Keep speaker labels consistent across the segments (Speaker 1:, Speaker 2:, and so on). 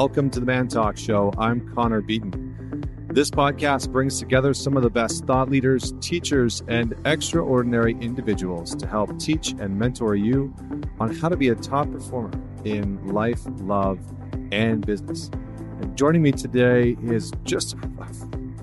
Speaker 1: Welcome to the Man Talk Show. I'm Connor Beaton. This podcast brings together some of the best thought leaders, teachers, and extraordinary individuals to help teach and mentor you on how to be a top performer in life, love, and business. And joining me today is just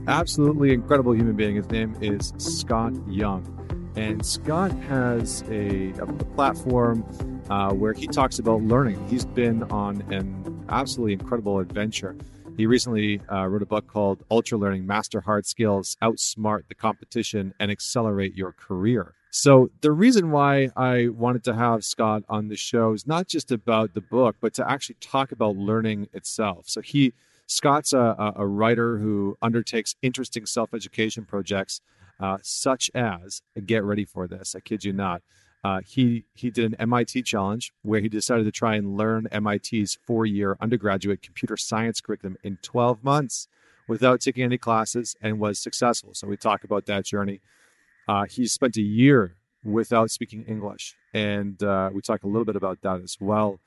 Speaker 1: absolutely incredible human being. His name is Scott Young. And Scott has a, a platform uh, where he talks about learning. He's been on an absolutely incredible adventure. He recently uh, wrote a book called Ultra Learning Master Hard Skills, Outsmart the Competition, and Accelerate Your Career. So, the reason why I wanted to have Scott on the show is not just about the book, but to actually talk about learning itself. So, he Scott's a, a writer who undertakes interesting self education projects, uh, such as, get ready for this, I kid you not, uh, he he did an MIT challenge where he decided to try and learn MIT's four-year undergraduate computer science curriculum in 12 months without taking any classes and was successful. So we talk about that journey. Uh, he spent a year without speaking English, and uh, we talk a little bit about that as well.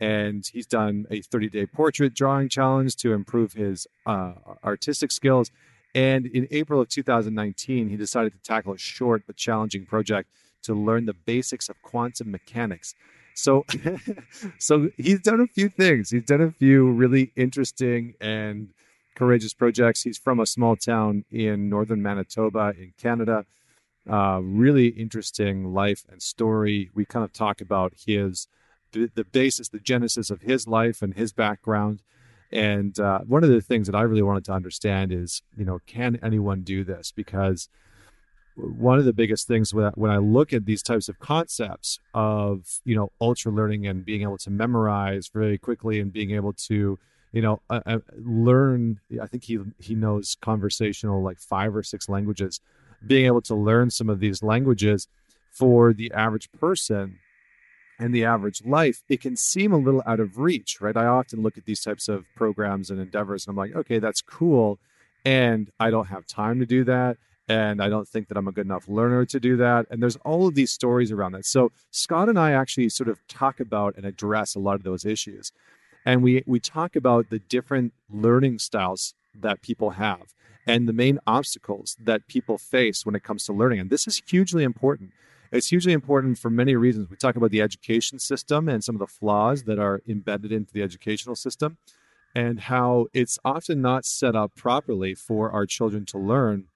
Speaker 1: And he's done a 30-day portrait drawing challenge to improve his uh, artistic skills. And in April of 2019, he decided to tackle a short but challenging project to learn the basics of quantum mechanics. So, so he's done a few things. He's done a few really interesting and courageous projects. He's from a small town in northern Manitoba in Canada. Uh, really interesting life and story. We kind of talk about his the, basis, the genesis of his life and his background. And uh, one of the things that I really wanted to understand is, you know, can anyone do this? Because one of the biggest things when I, when I look at these types of concepts of you know ultra learning and being able to memorize very quickly and being able to you know uh, uh, learn i think he he knows conversational like five or six languages. Being able to learn some of these languages for the average person and the average life it can seem a little out of reach right? I often look at these types of programs and endeavors and i'm like okay that's cool and i don't have time to do that and I don't think that I'm a good enough learner to do that. And there's all of these stories around that. So Scott and I actually sort of talk about and address a lot of those issues. And we we talk about the different learning styles that people have and the main obstacles that people face when it comes to learning. And this is hugely important. It's hugely important for many reasons. We talk about the education system and some of the flaws that are embedded into the educational system and how it's often not set up properly for our children to learn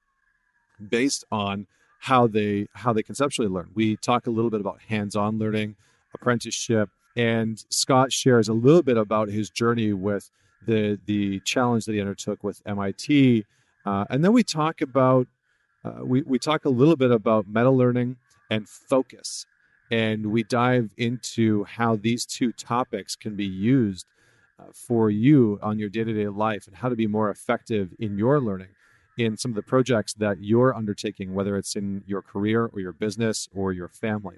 Speaker 1: based on how they how they conceptually learn. We talk a little bit about hands-on learning, apprenticeship, and Scott shares a little bit about his journey with the the challenge that he undertook with MIT, uh, and then we talk about uh, we we talk a little bit about meta learning and focus, and we dive into how these two topics can be used uh, for you on your day to day life and how to be more effective in your learning in some of the projects that you're undertaking, whether it's in your career or your business or your family.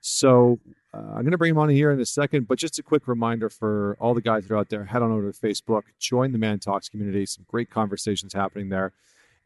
Speaker 1: So uh, I'm going to bring him on here in a second, but just a quick reminder for all the guys that are out there, head on over to Facebook, join the Man Talks community. Some great conversations happening there.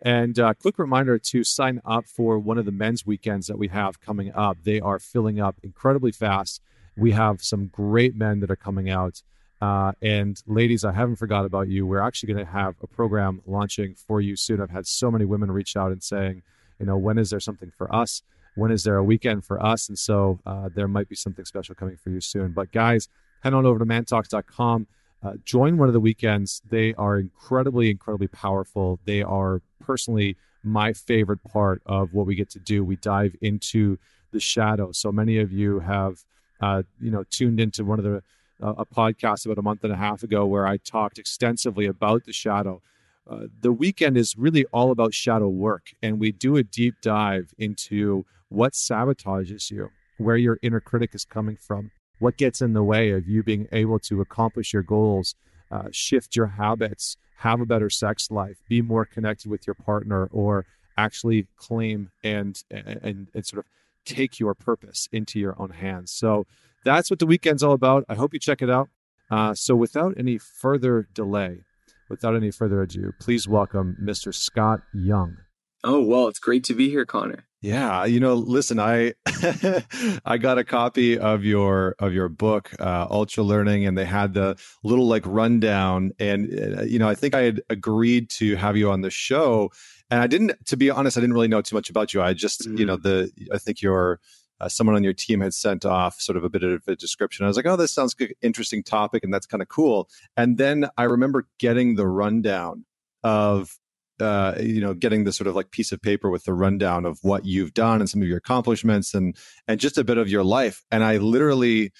Speaker 1: And uh, quick reminder to sign up for one of the men's weekends that we have coming up. They are filling up incredibly fast. We have some great men that are coming out. Uh, and ladies, I haven't forgot about you. We're actually going to have a program launching for you soon. I've had so many women reach out and saying, you know, when is there something for us? When is there a weekend for us? And so uh, there might be something special coming for you soon. But guys, head on over to mantalks.com. Uh, join one of the weekends. They are incredibly, incredibly powerful. They are personally my favorite part of what we get to do. We dive into the shadow. So many of you have, uh, you know, tuned into one of the a podcast about a month and a half ago where I talked extensively about the shadow. Uh, the weekend is really all about shadow work, and we do a deep dive into what sabotages you, where your inner critic is coming from, what gets in the way of you being able to accomplish your goals, uh, shift your habits, have a better sex life, be more connected with your partner, or actually claim and and, and sort of take your purpose into your own hands. So that's what the weekend's all about. I hope you check it out. Uh, so, without any further delay, without any further ado, please welcome Mr. Scott Young.
Speaker 2: Oh, well, it's great to be here, Connor.
Speaker 1: Yeah, you know, listen, I I got a copy of your of your book, uh, Ultra Learning, and they had the little like rundown. And uh, you know, I think I had agreed to have you on the show, and I didn't. To be honest, I didn't really know too much about you. I just, mm-hmm. you know, the I think your uh, someone on your team had sent off sort of a bit of a description. I was like, oh, this sounds good, interesting topic, and that's kind of cool. And then I remember getting the rundown of uh, you know, getting the sort of like piece of paper with the rundown of what you've done and some of your accomplishments and and just a bit of your life. And I literally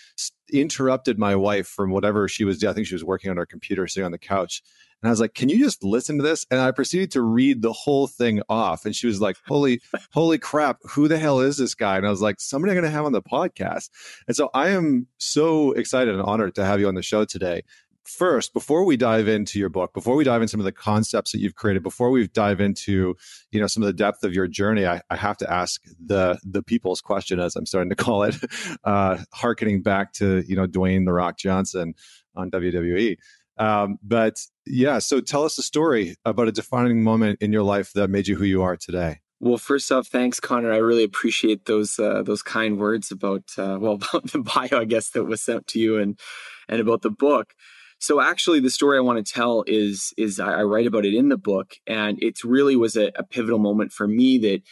Speaker 1: interrupted my wife from whatever she was doing. I think she was working on her computer, sitting on the couch. And I was like, "Can you just listen to this?" And I proceeded to read the whole thing off. And she was like, "Holy, holy crap! Who the hell is this guy?" And I was like, "Somebody I'm going to have on the podcast." And so I am so excited and honored to have you on the show today first before we dive into your book before we dive into some of the concepts that you've created before we dive into you know some of the depth of your journey i, I have to ask the the people's question as i'm starting to call it uh harkening back to you know dwayne the rock johnson on wwe um, but yeah so tell us a story about a defining moment in your life that made you who you are today
Speaker 2: well, first off, thanks, Connor. I really appreciate those uh, those kind words about uh, well about the bio, I guess that was sent to you, and and about the book. So actually, the story I want to tell is is I, write about it in the book, and it really was a, a pivotal moment for me that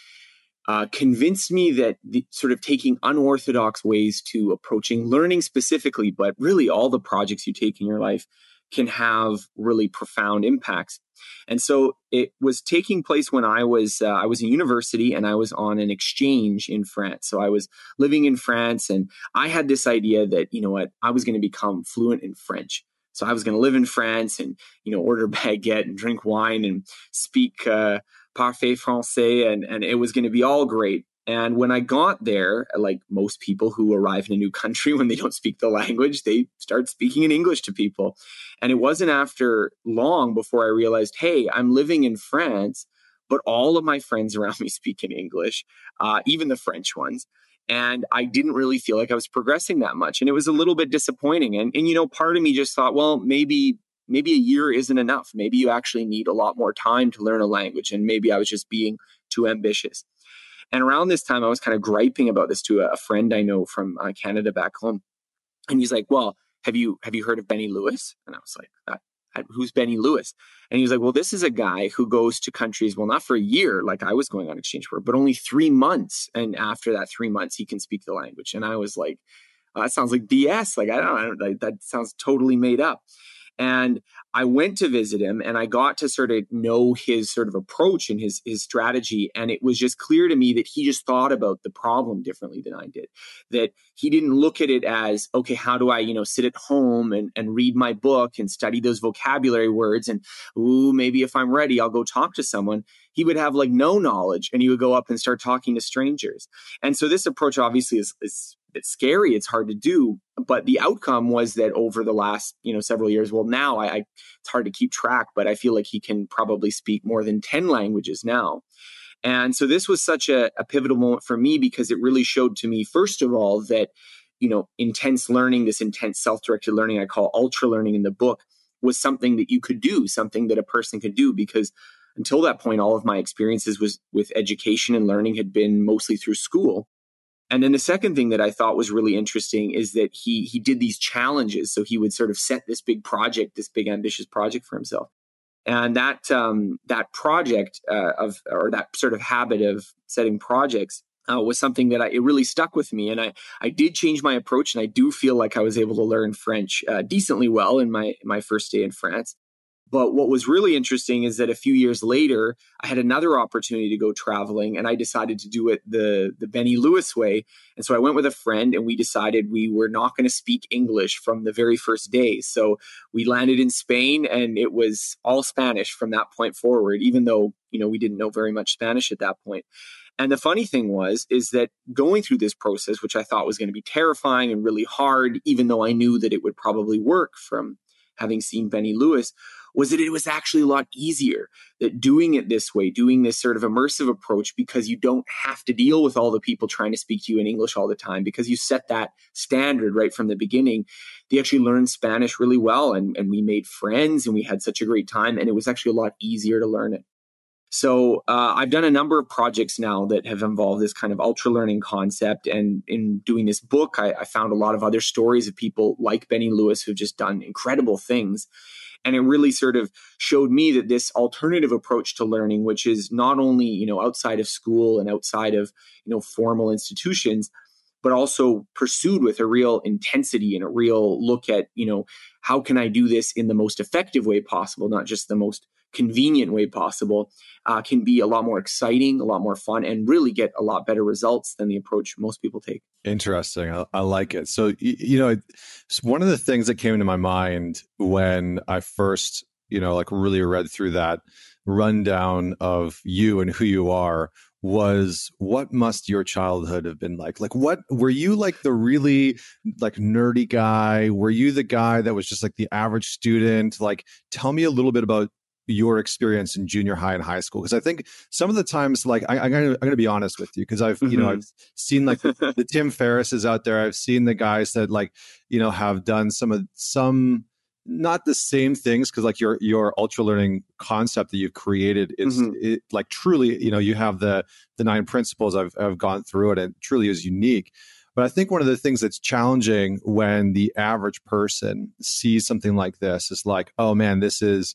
Speaker 2: uh, convinced me that the, sort of taking unorthodox ways to approaching learning specifically, but really all the projects you take in your life can have really profound impacts. And so it was taking place when I was uh, I was in university and I was on an exchange in France. So I was living in France and I had this idea that you know what I was going to become fluent in French. So I was going to live in France and, you know, order baguette and drink wine and speak uh, parfait français, and, and it was going to be all great. And when I got there, like most people who arrive in a new country, when they don't speak the language, they start speaking in English to people. And it wasn't after long before I realized, hey, I'm living in France, but all of my friends around me speak in English, uh, even the French ones and I didn't really feel like I was progressing that much. And it was a little bit disappointing. And, and you know, part of me just thought, well, maybe maybe a year isn't enough. Maybe you actually need a lot more time to learn a language. And maybe I was just being too ambitious. And around this time, I was kind of griping about this to a, friend I know from uh, Canada back home. And he's like, well, have you have you heard of Benny Lewis? And I was like, who's Benny Lewis? And he was like, well, this is a guy who goes to countries, well, not for a year, like I was going on exchange for, but only three months. And after that three months, he can speak the language. And I was like, oh, that sounds like BS. Like, I don't, I don't like, that sounds totally made up. And I went to visit him and I got to sort of know his sort of approach and his his strategy. And it was just clear to me that he just thought about the problem differently than I did. That he didn't look at it as, okay, how do I, you know, sit at home and, and read my book and study those vocabulary words and ooh, maybe if I'm ready, I'll go talk to someone. He would have like no knowledge and he would go up and start talking to strangers. And so this approach obviously is, is it's scary. It's hard to do. But the outcome was that over the last, you know, several years, well, now I, I it's hard to keep track, but I feel like he can probably speak more than 10 languages now. And so this was such a, a pivotal moment for me because it really showed to me, first of all, that, you know, intense learning, this intense self-directed learning I call ultra learning in the book, was something that you could do, something that a person could do because until that point all of my experiences was with education and learning had been mostly through school and then the second thing that I thought was really interesting is that he he did these challenges. So he would sort of set this big project, this big ambitious project for himself. And that um, that project uh, of or that sort of habit of setting projects uh, was something that I, it really stuck with me. And I I did change my approach, and I do feel like I was able to learn French uh, decently well in my my first day in France. But what was really interesting is that a few years later, I had another opportunity to go traveling and I decided to do it the, the Benny Lewis way. And so I went with a friend and we decided we were not going to speak English from the very first day. So we landed in Spain and it was all Spanish from that point forward, even though, you know, we didn't know very much Spanish at that point. And the funny thing was, is that going through this process, which I thought was going to be terrifying and really hard, even though I knew that it would probably work from having seen Benny Lewis, was that it was actually a lot easier that doing it this way, doing this sort of immersive approach, because you don't have to deal with all the people trying to speak to you in English all the time, because you set that standard right from the beginning. They actually learned Spanish really well, and, and we made friends, and we had such a great time, and it was actually a lot easier to learn it. So uh, I've done a number of projects now that have involved this kind of ultra learning concept. And in doing this book, I, I found a lot of other stories of people like Benny Lewis who've just done incredible things. And it really sort of showed me that this alternative approach to learning, which is not only, you know, outside of school and outside of, you know, formal institutions, but also pursued with a real intensity and a real look at, you know, how can I do this in the most effective way possible, not just the most convenient way possible, uh, can be a lot more exciting, a lot more fun, and really get a lot better results than the approach most people take.
Speaker 1: Interesting. I, I like it. So, you, you know, one of the things that came into my mind when I first, you know, like really read through that rundown of you and who you are was what must your childhood have been like like what were you like the really like nerdy guy were you the guy that was just like the average student like tell me a little bit about your experience in junior high and high school because i think some of the times like I, am gonna, I'm gonna be honest with you because i've mm-hmm. you know mm-hmm. i've seen like the, the tim ferrisses out there i've seen the guys that like you know have done some of some not the same things because like your your ultra learning concept that you've created is mm-hmm. it, like truly you know you have the the nine principles I've I've gone through it and it truly is unique. But I think one of the things that's challenging when the average person sees something like this is like, oh man, this is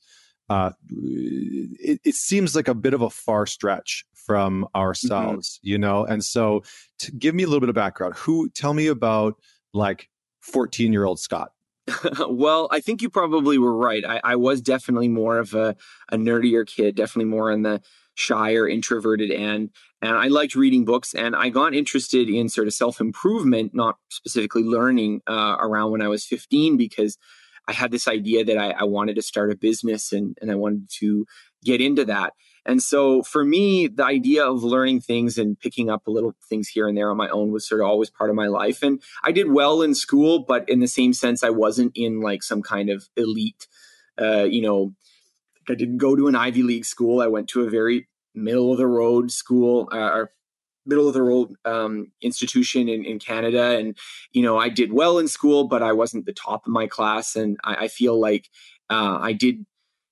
Speaker 1: uh, it, it seems like a bit of a far stretch from mm-hmm. ourselves, mm-hmm. you know. And so, to give me a little bit of background, who tell me about like 14 year old Scott
Speaker 2: well, I think you probably were right. I, I was definitely more of a, a nerdier kid, definitely more in the shy or introverted end. And I liked reading books and I got interested in sort of self improvement, not specifically learning uh, around when I was 15 because I had this idea that I, I wanted to start a business and, and I wanted to get into that. And so for me, the idea of learning things and picking up a little things here and there on my own was sort of always part of my life. And I did well in school, but in the same sense, I wasn't in like some kind of elite, uh, you know, I didn't go to an Ivy League school. I went to a very middle of the road school uh, or middle of the road um, institution in, in Canada. And, you know, I did well in school, but I wasn't the top of my class. And I, I feel like uh, I did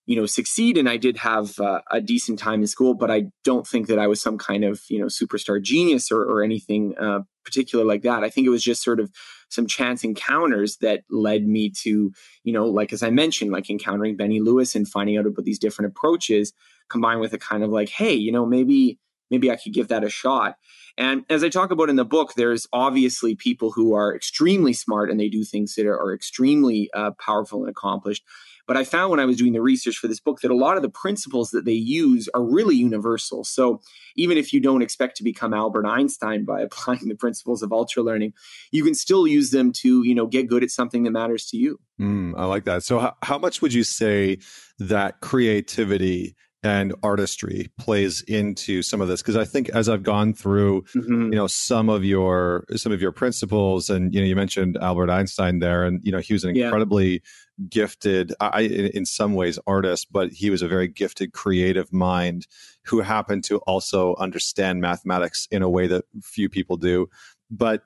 Speaker 2: you know succeed and i did have uh, a decent time in school but i don't think that i was some kind of you know superstar genius or, or anything uh, particular like that i think it was just sort of some chance encounters that led me to you know like as i mentioned like encountering benny lewis and finding out about these different approaches combined with a kind of like hey you know maybe maybe i could give that a shot and as I talk about in the book, there's obviously people who are extremely smart and they do things that are, are extremely uh, powerful and accomplished. But I found when I was doing the research for this book that a lot of the principles that they use are really universal. So even if you don't expect to become Albert Einstein by applying the principles of ultra learning, you can still use them to, you know, get good at something that matters to you.
Speaker 1: Mm, I like that. So how, how much would you say that creativity and artistry plays into some of this because i think as i've gone through mm-hmm. you know some of your some of your principles and you know you mentioned albert einstein there and you know he was an incredibly yeah gifted i in some ways artist but he was a very gifted creative mind who happened to also understand mathematics in a way that few people do. But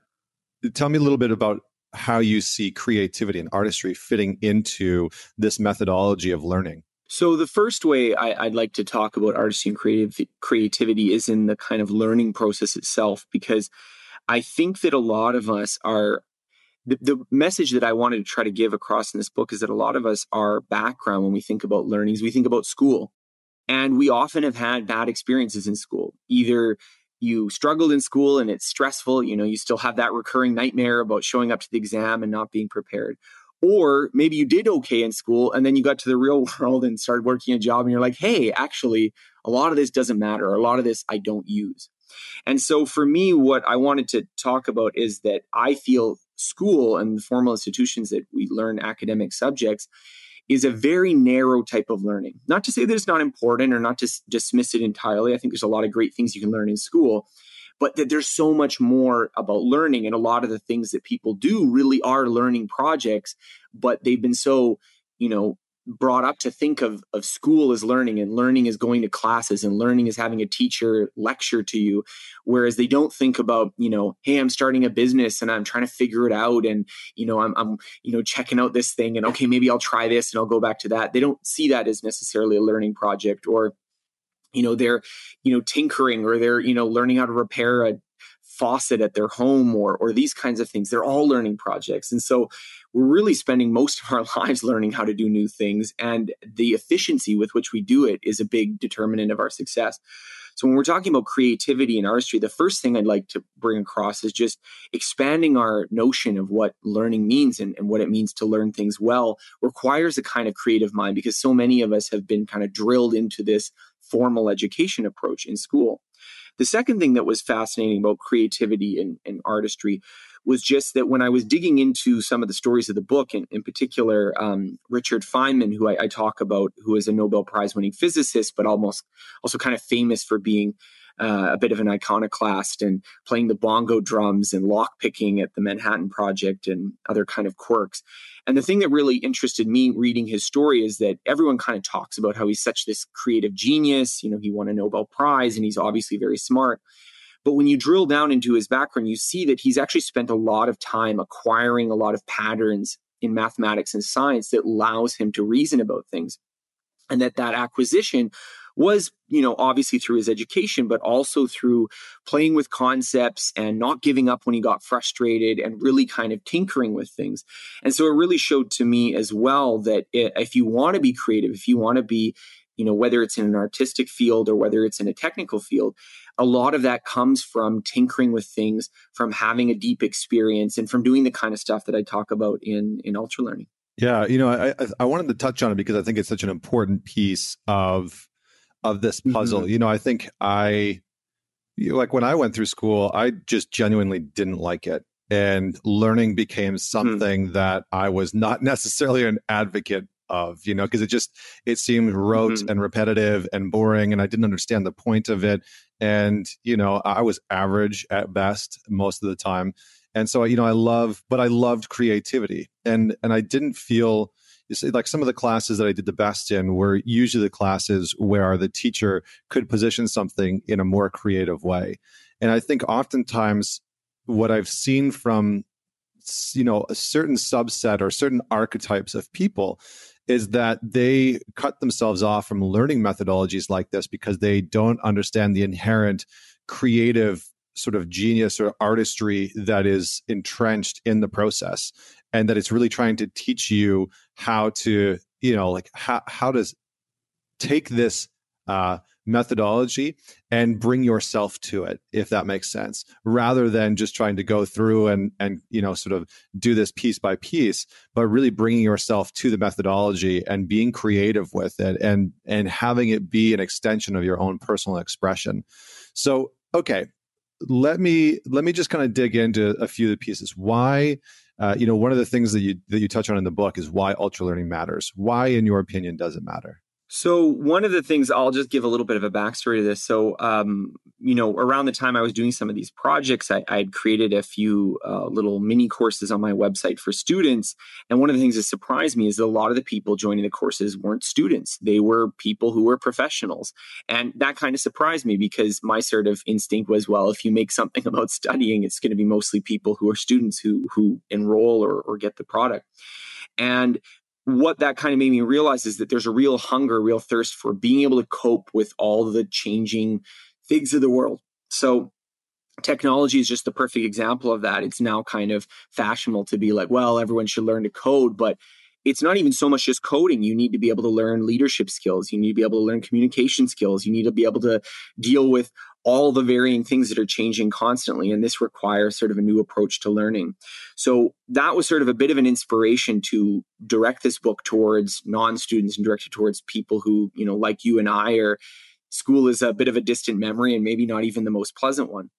Speaker 1: tell me a little bit about how you see creativity and artistry fitting into this methodology of learning
Speaker 2: so the first way I, would like to talk about artistry and creative creativity is in the kind of learning process itself, because I think that a lot of us are the, the message that I wanted to try to give across in this book is that a lot of us, our background when we think about learnings, we think about school. And we often have had bad experiences in school. Either you struggled in school and it's stressful, you know, you still have that recurring nightmare about showing up to the exam and not being prepared. Or maybe you did okay in school and then you got to the real world and started working a job and you're like, hey, actually, a lot of this doesn't matter. A lot of this I don't use. And so for me, what I wanted to talk about is that I feel school and the formal institutions that we learn academic subjects is a very narrow type of learning. Not to say that it's not important or not to dismiss it entirely. I think there's a lot of great things you can learn in school, but that there's so much more about learning. And a lot of the things that people do really are learning projects, but they've been so, you know, brought up to think of of school as learning and learning is going to classes and learning is having a teacher lecture to you whereas they don't think about you know hey i'm starting a business and i'm trying to figure it out and you know i'm, I'm you know checking out this thing and okay maybe i'll try this and i'll go back to that they don't see that as necessarily a learning project or you know they're you know tinkering or they're you know learning how to repair a faucet at their home or or these kinds of things. They're all learning projects. And so we're really spending most of our lives learning how to do new things and the efficiency with which we do it is a big determinant of our success. So when we're talking about creativity and artistry the first thing i'd like to bring across is just expanding our notion of what learning means and, and what it means to learn things well requires a kind of creative mind because so many of us have been kind of drilled into this formal education approach in school. The second thing that was fascinating about creativity and, and artistry was just that when I was digging into some of the stories of the book, and in particular, um, Richard Feynman, who I, I, talk about, who is a Nobel Prize winning physicist, but almost also kind of famous for being uh, a bit of an iconoclast and playing the bongo drums and lock picking at the Manhattan Project and other kind of quirks. And the thing that really interested me reading his story is that everyone kind of talks about how he's such this creative genius. You know, he won a Nobel Prize and he's obviously very smart. But when you drill down into his background, you see that he's actually spent a lot of time acquiring a lot of patterns in mathematics and science that allows him to reason about things. And that that acquisition was, you know, obviously through his education, but also through playing with concepts and not giving up when he got frustrated and really kind of tinkering with things. And so it really showed to me as well that if you want to be creative, if you want to be you know whether it's in an artistic field or whether it's in a technical field a lot of that comes from tinkering with things from having a deep experience and from doing the kind of stuff that i talk about in in ultra learning
Speaker 1: yeah you know i i wanted to touch on it because i think it's such an important piece of of this puzzle mm-hmm. you know i think i like when i went through school i just genuinely didn't like it and learning became hmm. something mm. that i was not necessarily an advocate of you know because it just it seemed rote mm-hmm. and repetitive and boring and i didn't understand the point of it and you know i was average at best most of the time and so you know i love but i loved creativity and and i didn't feel like some of the classes that I did the best in were usually the classes where the teacher could position something in a more creative way. And I think oftentimes what I've seen from you know a certain subset or certain archetypes of people is that they cut themselves off from learning methodologies like this because they don't understand the inherent creative sort of genius or artistry that is entrenched in the process and that it's really trying to teach you how to you know like how, how does take this uh, methodology and bring yourself to it if that makes sense rather than just trying to go through and and you know sort of do this piece by piece but really bringing yourself to the methodology and being creative with it and and having it be an extension of your own personal expression. So okay let me let me just kind of dig into a few of the pieces. Why uh, you know one of the things that you that you touch on in the book is why ultra learning matters. Why in your opinion does it matter
Speaker 2: so one of the things I'll just give a little bit of a backstory to this. So, um, you know, around the time I was doing some of these projects, I, had created a few uh, little mini courses on my website for students. And one of the things that surprised me is that a lot of the people joining the courses weren't students; they were people who were professionals, and that kind of surprised me because my sort of instinct was, well, if you make something about studying, it's going to be mostly people who are students who who enroll or, or get the product. And what that kind of made me realize is that there's a real hunger, real thirst for being able to cope with all the changing things of the world. So technology is just the perfect example of that. It's now kind of fashionable to be like, well, everyone should learn to code, but it's not even so much just coding. You need to be able to learn leadership skills. You need to be able to learn communication skills. You need to be able to deal with all the varying things that are changing constantly. And this requires sort of a new approach to learning. So that was sort of a bit of an inspiration to direct this book towards non students and direct it towards people who, you know, like you and I are school is a bit of a distant memory and maybe not even the most pleasant one.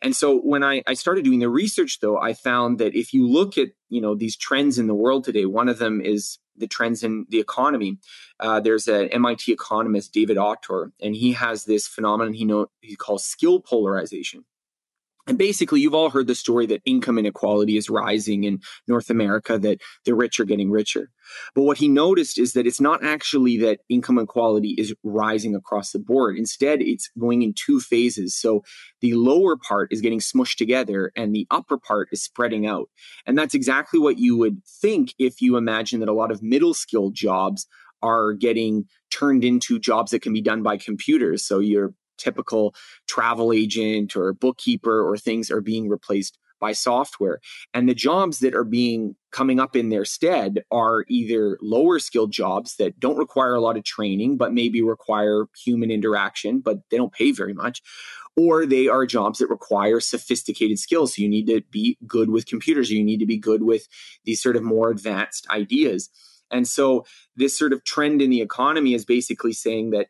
Speaker 2: And so when I, I started doing the research though, I found that if you look at, you know, these trends in the world today, one of them is the trends in the economy. Uh, there's an MIT economist, David Autor, and he has this phenomenon he know he calls skill polarization. And basically, you've all heard the story that income inequality is rising in North America, that the rich are getting richer. But what he noticed is that it's not actually that income inequality is rising across the board. Instead, it's going in two phases. So the lower part is getting smushed together and the upper part is spreading out. And that's exactly what you would think if you imagine that a lot of middle skilled jobs are getting turned into jobs that can be done by computers. So your typical travel agent or bookkeeper or things are being replaced by software. And the jobs that are being coming up in their stead are either lower skilled jobs that don't require a lot of training, but maybe require human interaction, but they don't pay very much. Or they are jobs that require sophisticated skills. So you need to be good with computers. You need to be good with these sort of more advanced ideas. And so this sort of trend in the economy is basically saying that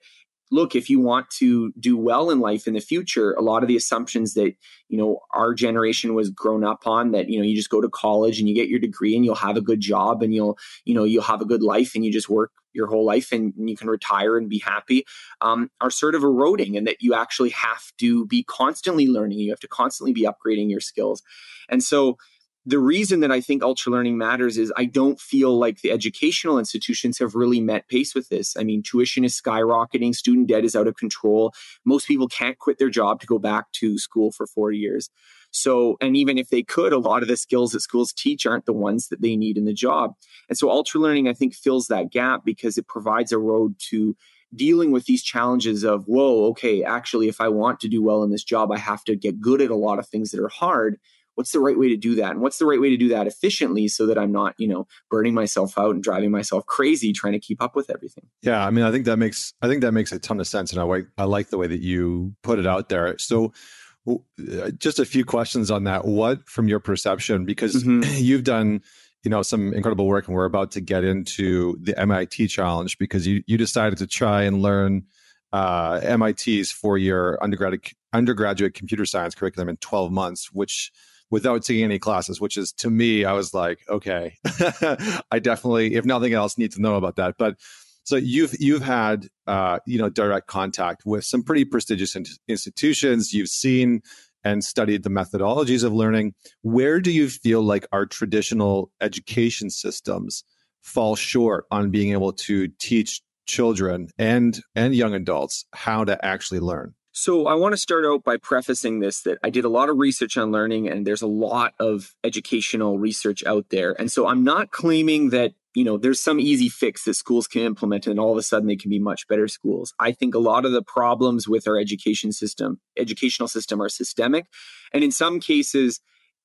Speaker 2: look, if you want to do well in life in the future, a lot of the assumptions that, you know, our generation was grown up on that, you know, you just go to college and you get your degree and you'll have a good job and you'll, you know, you'll have a good life and you just work your whole life and, you can retire and be happy um, are sort of eroding and that you actually have to be constantly learning. You have to constantly be upgrading your skills. And so the reason that I think ultra learning matters is I don't feel like the educational institutions have really met pace with this. I mean, tuition is skyrocketing, student debt is out of control. Most people can't quit their job to go back to school for four years. So, and even if they could, a lot of the skills that schools teach aren't the ones that they need in the job. And so, ultra learning, I think, fills that gap because it provides a road to dealing with these challenges of, whoa, okay, actually, if I want to do well in this job, I have to get good at a lot of things that are hard what's the right way to do that? And what's the right way to do that efficiently so that i'm not you know burning myself out and driving myself crazy trying to keep up with everything?
Speaker 1: Yeah i mean i think that makes i think that makes a ton of sense and i like i like the way that you put it out there. So uh, just a few questions on that. What from your perception because mm-hmm. you've done you know some incredible work and we're about to get into the mit challenge because you you decided to try and learn uh, mit's four year undergraduate undergraduate computer science curriculum in 12 months which without taking any classes, which is to me, I was like, okay, I definitely, if nothing else, need to know about that. But so you've you've had uh, you know direct contact with some pretty prestigious in- institutions. You've seen and studied the methodologies of learning. Where do you feel like our traditional education systems fall short on being able to teach children and and young adults how to actually learn?
Speaker 2: So, I want to start out by prefacing this that I did a lot of research on learning, and there's a lot of educational research out there. And so, I'm not claiming that, you know, there's some easy fix that schools can implement and all of a sudden they can be much better schools. I think a lot of the problems with our education system, educational system, are systemic. And in some cases,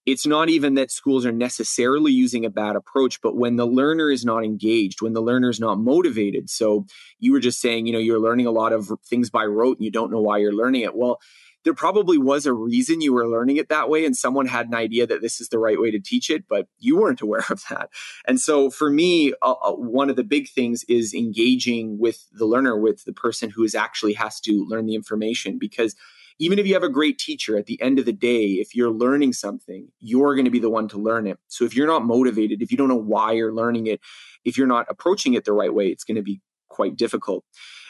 Speaker 2: it's not even that schools are necessarily using a bad approach, but when the learner is not engaged, when the learner is not motivated. So you were just saying, you know, you're learning a lot of things by rote and you don't know why you're learning it. Well, there probably was a reason you were learning it that way and someone had an idea that this is the right way to teach it but you weren't aware of that and so for me uh, one of the big things is engaging with the learner with the person who is actually has to learn the information because even if you have a great teacher at the end of the day if you're learning something you're going to be the one to learn it. So if you're not motivated if you don't know why you're learning it if you're not approaching it the right way it's going to be quite difficult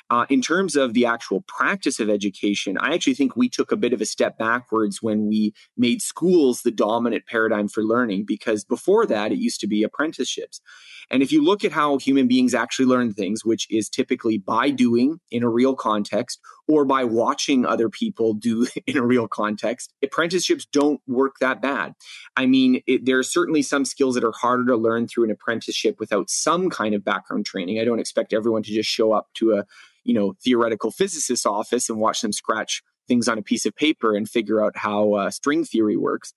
Speaker 2: uh, in terms of the actual practice of education, I actually think we took a bit of a step backwards when we made schools the dominant paradigm for learning, because before that, it used to be apprenticeships. And if you look at how human beings actually learn things, which is typically by doing in a real context or by watching other people do in a real context, apprenticeships don't work that bad. I mean, it, there are certainly some skills that are harder to learn through an apprenticeship without some kind of background training. I don't expect everyone to just show up to a, you know, theoretical physicist's office and watch them scratch things on a piece of paper and figure out how uh, string theory works.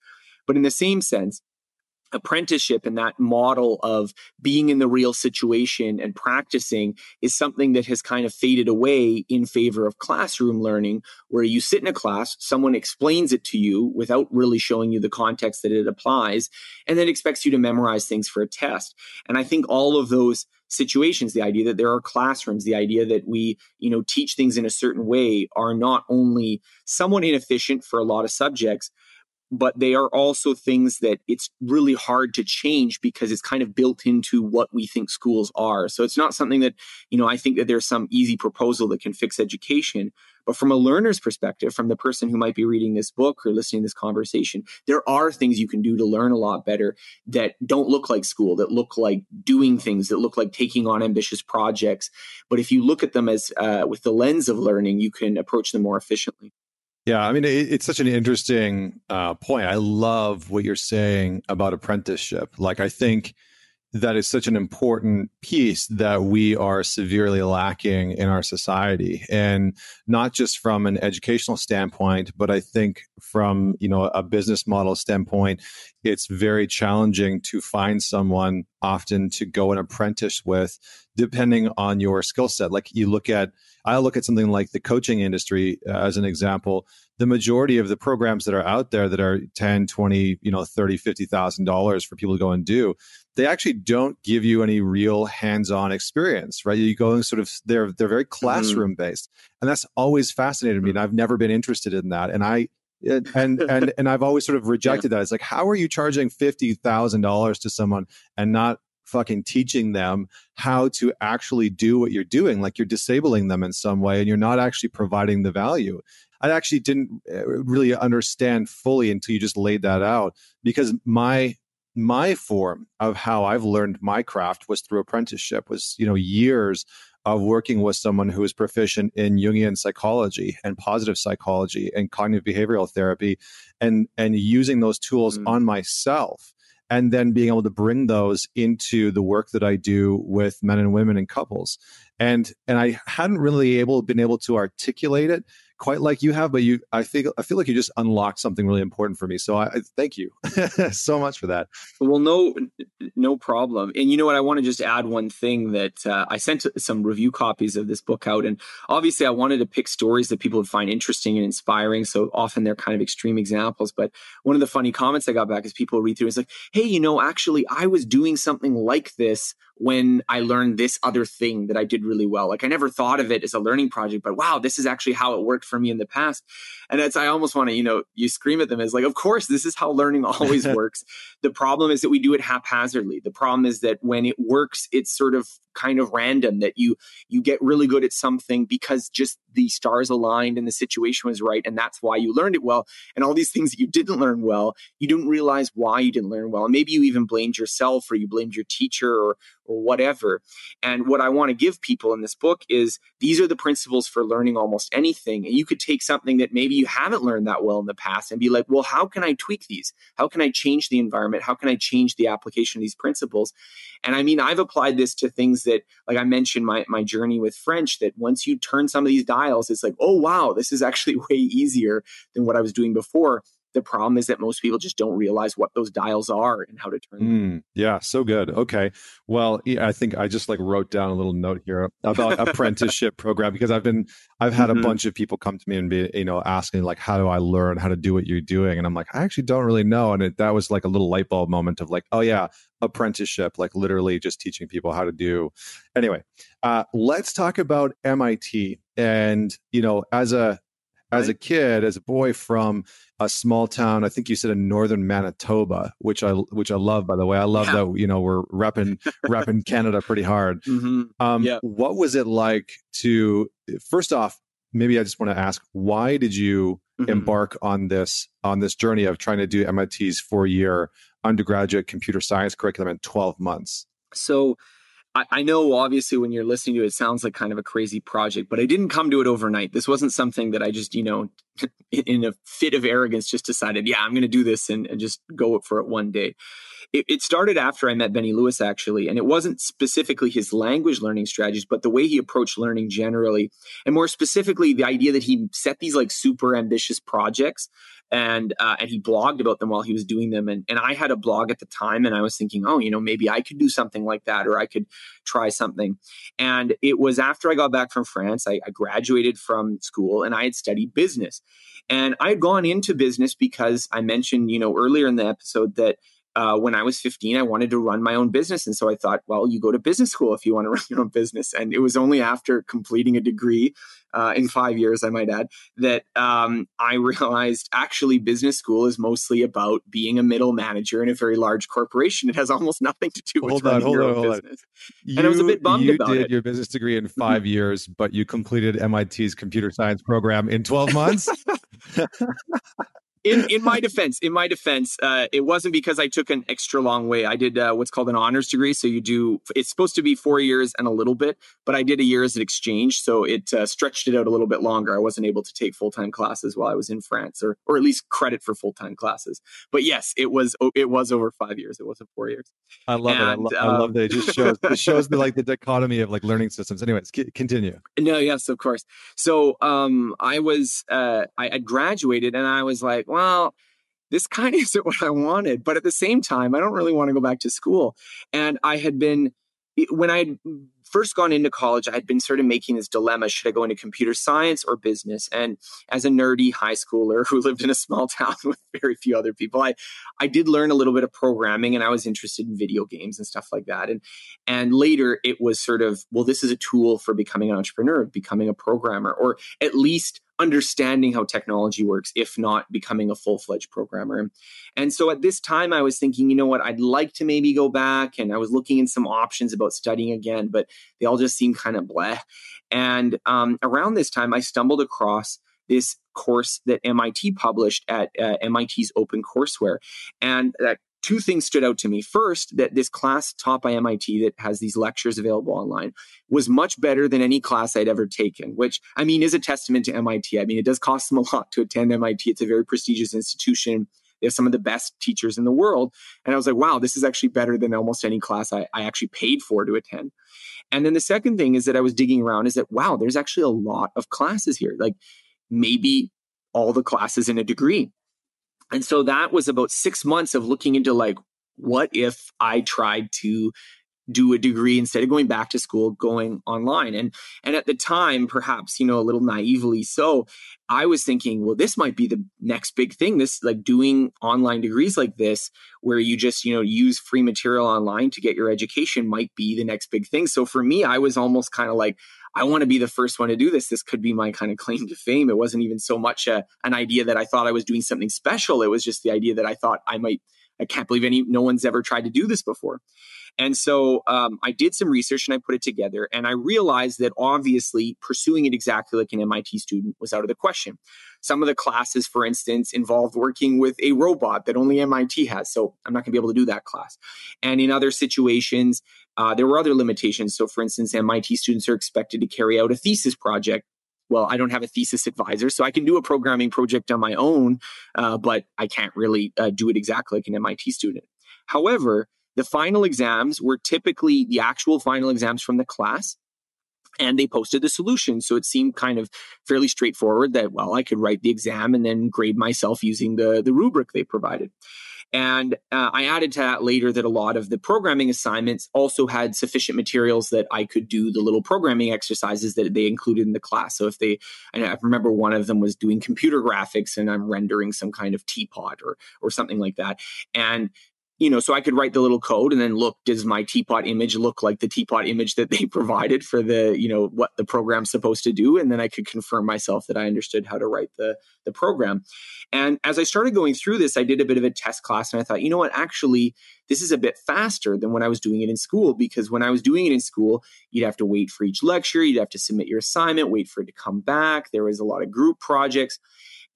Speaker 2: But in the same sense, apprenticeship and that model of being in the real situation and practicing is something that has kind of faded away in favor of classroom learning where you sit in a class someone explains it to you without really showing you the context that it applies and then expects you to memorize things for a test. And i think all of those situations the idea that there are classrooms the idea that we you know teach things in a certain way are not only somewhat inefficient for a lot of subjects but they are also things that it's really hard to change because it's kind of built into what we think schools are. So it's not something that, you know, I think that there's some easy proposal that can fix education. But from a learner's perspective, from the person who might be reading this book or listening to this conversation, there are things you can do to learn a lot better that don't look like school, that look like doing things, that look like taking on ambitious projects. But if you look at them as uh, with the lens of learning, you can approach them more efficiently.
Speaker 1: Yeah, I mean, it, it's such an interesting uh, point. I love what you're saying about apprenticeship. Like, I think that is such an important piece that we are severely lacking in our society. And not just from an educational standpoint but i think from you know a business model standpoint it's very challenging to find someone often to go and apprentice with depending on your skill set. Like you look at i look at something like the coaching industry uh, as an example. The majority of the programs that are out there that are 10 20 you know 30 50 thousand dollars for people to go and do they actually don't give you any real hands-on experience right you go and sort of they're they're very mm-hmm. classroom based and that's always fascinated me and i've never been interested in that and i and and and I've always sort of rejected yeah. that. It's like, how are you charging fifty thousand dollars to someone and not fucking teaching them how to actually do what you're doing? Like you're disabling them in some way, and you're not actually providing the value. I actually didn't uh, really understand fully until you just laid that out because my my form of how I've learned my craft was through apprenticeship was you know years of working with someone who is proficient in Jungian psychology and positive psychology and cognitive behavioral therapy and and using those tools mm. on myself and then being able to bring those into the work that I do with men and women and couples and and I hadn't really able been able to articulate it quite like you have, but you I feel I feel like you just unlocked something really important for me. So I, I thank you so much for that.
Speaker 2: Well, no, no problem. And you know what? I want to just add one thing that uh, I sent some review copies of this book out, and obviously I wanted to pick stories that people would find interesting and inspiring. So often they're kind of extreme examples. But one of the funny comments I got back is people read through. It's like, hey, you know, actually I was doing something like this when I learned this other thing that I did really well. Like I never thought of it as a learning project, but wow, this is actually how it worked for me in the past. And it's, I almost want to, you know, you scream at them as like, of course, this is how learning always works. The problem is that we do it haphazardly. The problem is that when it works, it's sort of kind of random that you you get really good at something because just the stars aligned and the situation was right and that's why you learned it well and all these things that you didn't learn well you didn't realize why you didn't learn well and maybe you even blamed yourself or you blamed your teacher or or whatever and what i want to give people in this book is these are the principles for learning almost anything and you could take something that maybe you haven't learned that well in the past and be like well how can i tweak these? How can i change the environment? How can i change the application of these principles? And i mean i've applied this to things that like I mentioned my my journey with French that once you turn some of these dials it's like oh wow this is actually way easier than what I was doing before the problem is that most people just don't realize what those dials are and how to turn them.
Speaker 1: Mm, yeah, so good. Okay. Well, I think I just like wrote down a little note here about apprenticeship program because I've been I've had mm-hmm. a bunch of people come to me and be, you know, asking like how do I learn how to do what you're doing and I'm like I actually don't really know and it, that was like a little light bulb moment of like, oh yeah, apprenticeship like literally just teaching people how to do. Anyway, uh let's talk about MIT and you know, as a as a kid, as a boy from a small town, I think you said in northern Manitoba, which I which I love. By the way, I love yeah. that you know we're repping repping Canada pretty hard. Mm-hmm. Um, yeah. What was it like to first off? Maybe I just want to ask, why did you mm-hmm. embark on this on this journey of trying to do MIT's four year undergraduate computer science curriculum in twelve months?
Speaker 2: So I, I know obviously when you're listening to it, it sounds like kind of a crazy project, but I didn't come to it overnight. This wasn't something that I just, you know, in a fit of arrogance, just decided, yeah, I'm going to do this and, and just go for it one day. It, it, started after I met Benny Lewis, actually, and it wasn't specifically his language learning strategies, but the way he approached learning generally, and more specifically, the idea that he set these like super ambitious projects and uh, and he blogged about them while he was doing them. And, and i had a blog at the time and i was thinking oh you know maybe i could do something like that or i could try something. And it was after i got back from france I, I graduated from school and i had studied business. And i had gone into business because i mentioned you know earlier in the episode that uh, when I was 15, I wanted to run my own business. And so I thought, well, you go to business school if you want to run your own business. And it was only after completing a degree uh, in five years, I might add, that um, I realized actually business school is mostly about being a middle manager in a very large corporation. It has almost nothing to do with hold running on, your on, own business.
Speaker 1: You, and I was a bit bummed about it. You did your business degree in 5 years, but you completed MIT's computer science program in 12 months?
Speaker 2: in in my defense, in my defense, uh, it wasn't because I took an extra long way. I did uh, what's called an honors degree. So you do. It's supposed to be four years and a little bit, but I did a year as an exchange, so it uh, stretched it out a little bit longer. I wasn't able to take full time classes while I was in France, or or at least credit for full time classes. But yes, it was it was over five years. It wasn't four years.
Speaker 1: I love and, it. I, lo- um, I, love that. It just shows it shows the like the dichotomy of like learning systems. Anyways, c- continue.
Speaker 2: No, yes, of course. So um, I was uh, I, I graduated, and I was like, well this kind of isn't what I wanted. But at the same time, I don't really want to go back to school. And I had been, when I had first gone into college, I had been sort of making this dilemma should I go into computer science or business? And as a nerdy high schooler who lived in a small town with very few other people, I, I did learn a little bit of programming and I was interested in video games and stuff like that. And, and later it was sort of, well, this is a tool for becoming an entrepreneur, becoming a programmer, or at least understanding how technology works, if not becoming a full fledged programmer. And so at this time, I was thinking, you know what, I'd like to maybe go back. And I was looking in some options about studying again, but they all just seemed kind of bleh. And um, around this time, I stumbled across this course that MIT published at uh, MIT's OpenCourseware. And that two things stood out to me. First, that this class taught by MIT that has these lectures available online was much better than any class I'd ever taken, which I mean is a testament to MIT. I mean, it does cost them a lot to attend MIT. It's a very prestigious institution. They have some of the best teachers in the world. And I was like, wow, this is actually better than almost any class I, I actually paid for to attend. And then the second thing is that I was digging around is that, wow, there's actually a lot of classes here. Like maybe all the classes in a degree and so that was about six months of looking into like, what if I tried to do a degree instead of going back to school going online? And and at the time perhaps you know a little naively so i was thinking well this might be the next big thing this like doing online degrees like this where you just you know use free material online to get your education might be the next big thing. So for me i was almost kind of like I want to be the first one to do this. This could be my kind of claim to fame. It wasn't even so much a, an idea that I thought I was doing something special. It was just the idea that I thought I might, I can't believe any, no one's ever tried to do this before. And so um, I did some research and I put it together. And I realized that obviously pursuing it exactly like an MIT student was out of the question. Some of the classes, for instance, involved working with a robot that only MIT has. So I'm not going to be able to do that class. And in other situations, uh, there were other limitations. So, for instance, MIT students are expected to carry out a thesis project well, I don't have a thesis advisor, so I can do a programming project on my own, uh, but I can't really uh, do it exactly like an MIT student. However, the final exams were typically the actual final exams from the class, and they posted the solution. So it seemed kind of fairly straightforward that, well, I could write the exam and then grade myself using the, the rubric they provided. And uh, I added to that later that a lot of the programming assignments also had sufficient materials that I could do the little programming exercises that they included in the class. So if they, I remember one of them was doing computer graphics and I'm rendering some kind of teapot or or something like that. And you know, so I could write the little code and then look, does my teapot image look like the teapot image that they provided for the, you know, what the program's supposed to do? And then I could confirm myself that I understood how to write the, the program. And as I started going through this, I did a bit of a test class and I thought, you know what, actually, this is a bit faster than when I was doing it in school because when I was doing it in school, you'd have to wait for each lecture, you'd have to submit your assignment, wait for it to come back. There was a lot of group projects.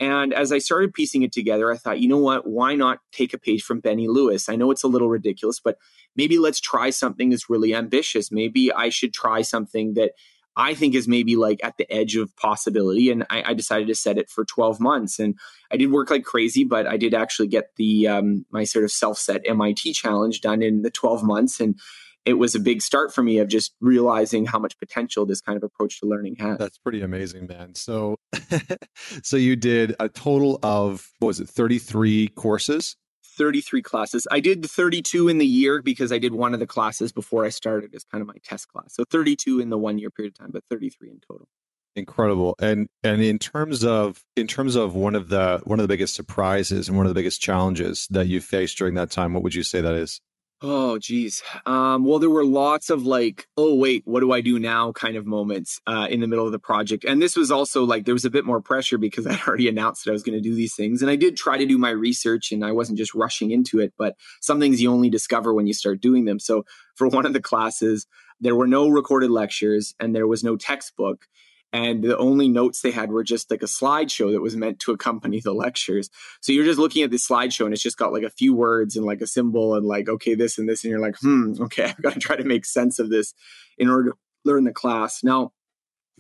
Speaker 2: And as I started piecing it together, I thought, you know what? Why not take a page from Benny Lewis? I know it's a little ridiculous, but maybe let's try something that's really ambitious. Maybe I should try something that I think is maybe like at the edge of possibility. And I, I, decided to set it for 12 months. And I did work like crazy, but I did actually get the um, my sort of self set MIT challenge done in the 12 months. And it was a big start for me of just realizing how much potential this kind of approach to learning has.
Speaker 1: That's pretty amazing, man. So, so you did a total of what was it, thirty three courses?
Speaker 2: 33 classes. I did 32 in the year because I did one of the classes before I started as kind of my test class. So 32 in the one year period of time, but 33 in total.
Speaker 1: Incredible. And and in terms of in terms of one of the one of the biggest surprises and one of the biggest challenges that you faced during that time, what would you say that is?
Speaker 2: Oh, geez. Um, well, there were lots of like, oh, wait, what do I do now kind of moments uh, in the middle of the project. And this was also like, there was a bit more pressure because I'd already announced that I was going to do these things. And I did try to do my research and I wasn't just rushing into it, but some things you only discover when you start doing them. So for one of the classes, there were no recorded lectures and there was no textbook. And the only notes they had were just like a slideshow that was meant to accompany the lectures. So you're just looking at this slideshow and it's just got like a few words and like a symbol and like, okay, this and this. And you're like, hmm, okay, I've got to try to make sense of this in order to learn the class. Now,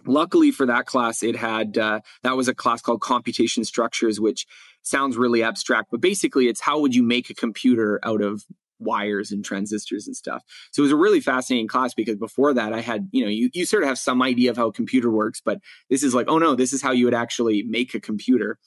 Speaker 2: luckily for that class, it had, uh, that was a class called Computation Structures, which sounds really abstract, but basically it's how would you make a computer out of wires and transistors and stuff. So it was a really fascinating class because before that I had, you know, you, you sort of have some idea of how a computer works, but this is like, oh no, this is how you would actually make a computer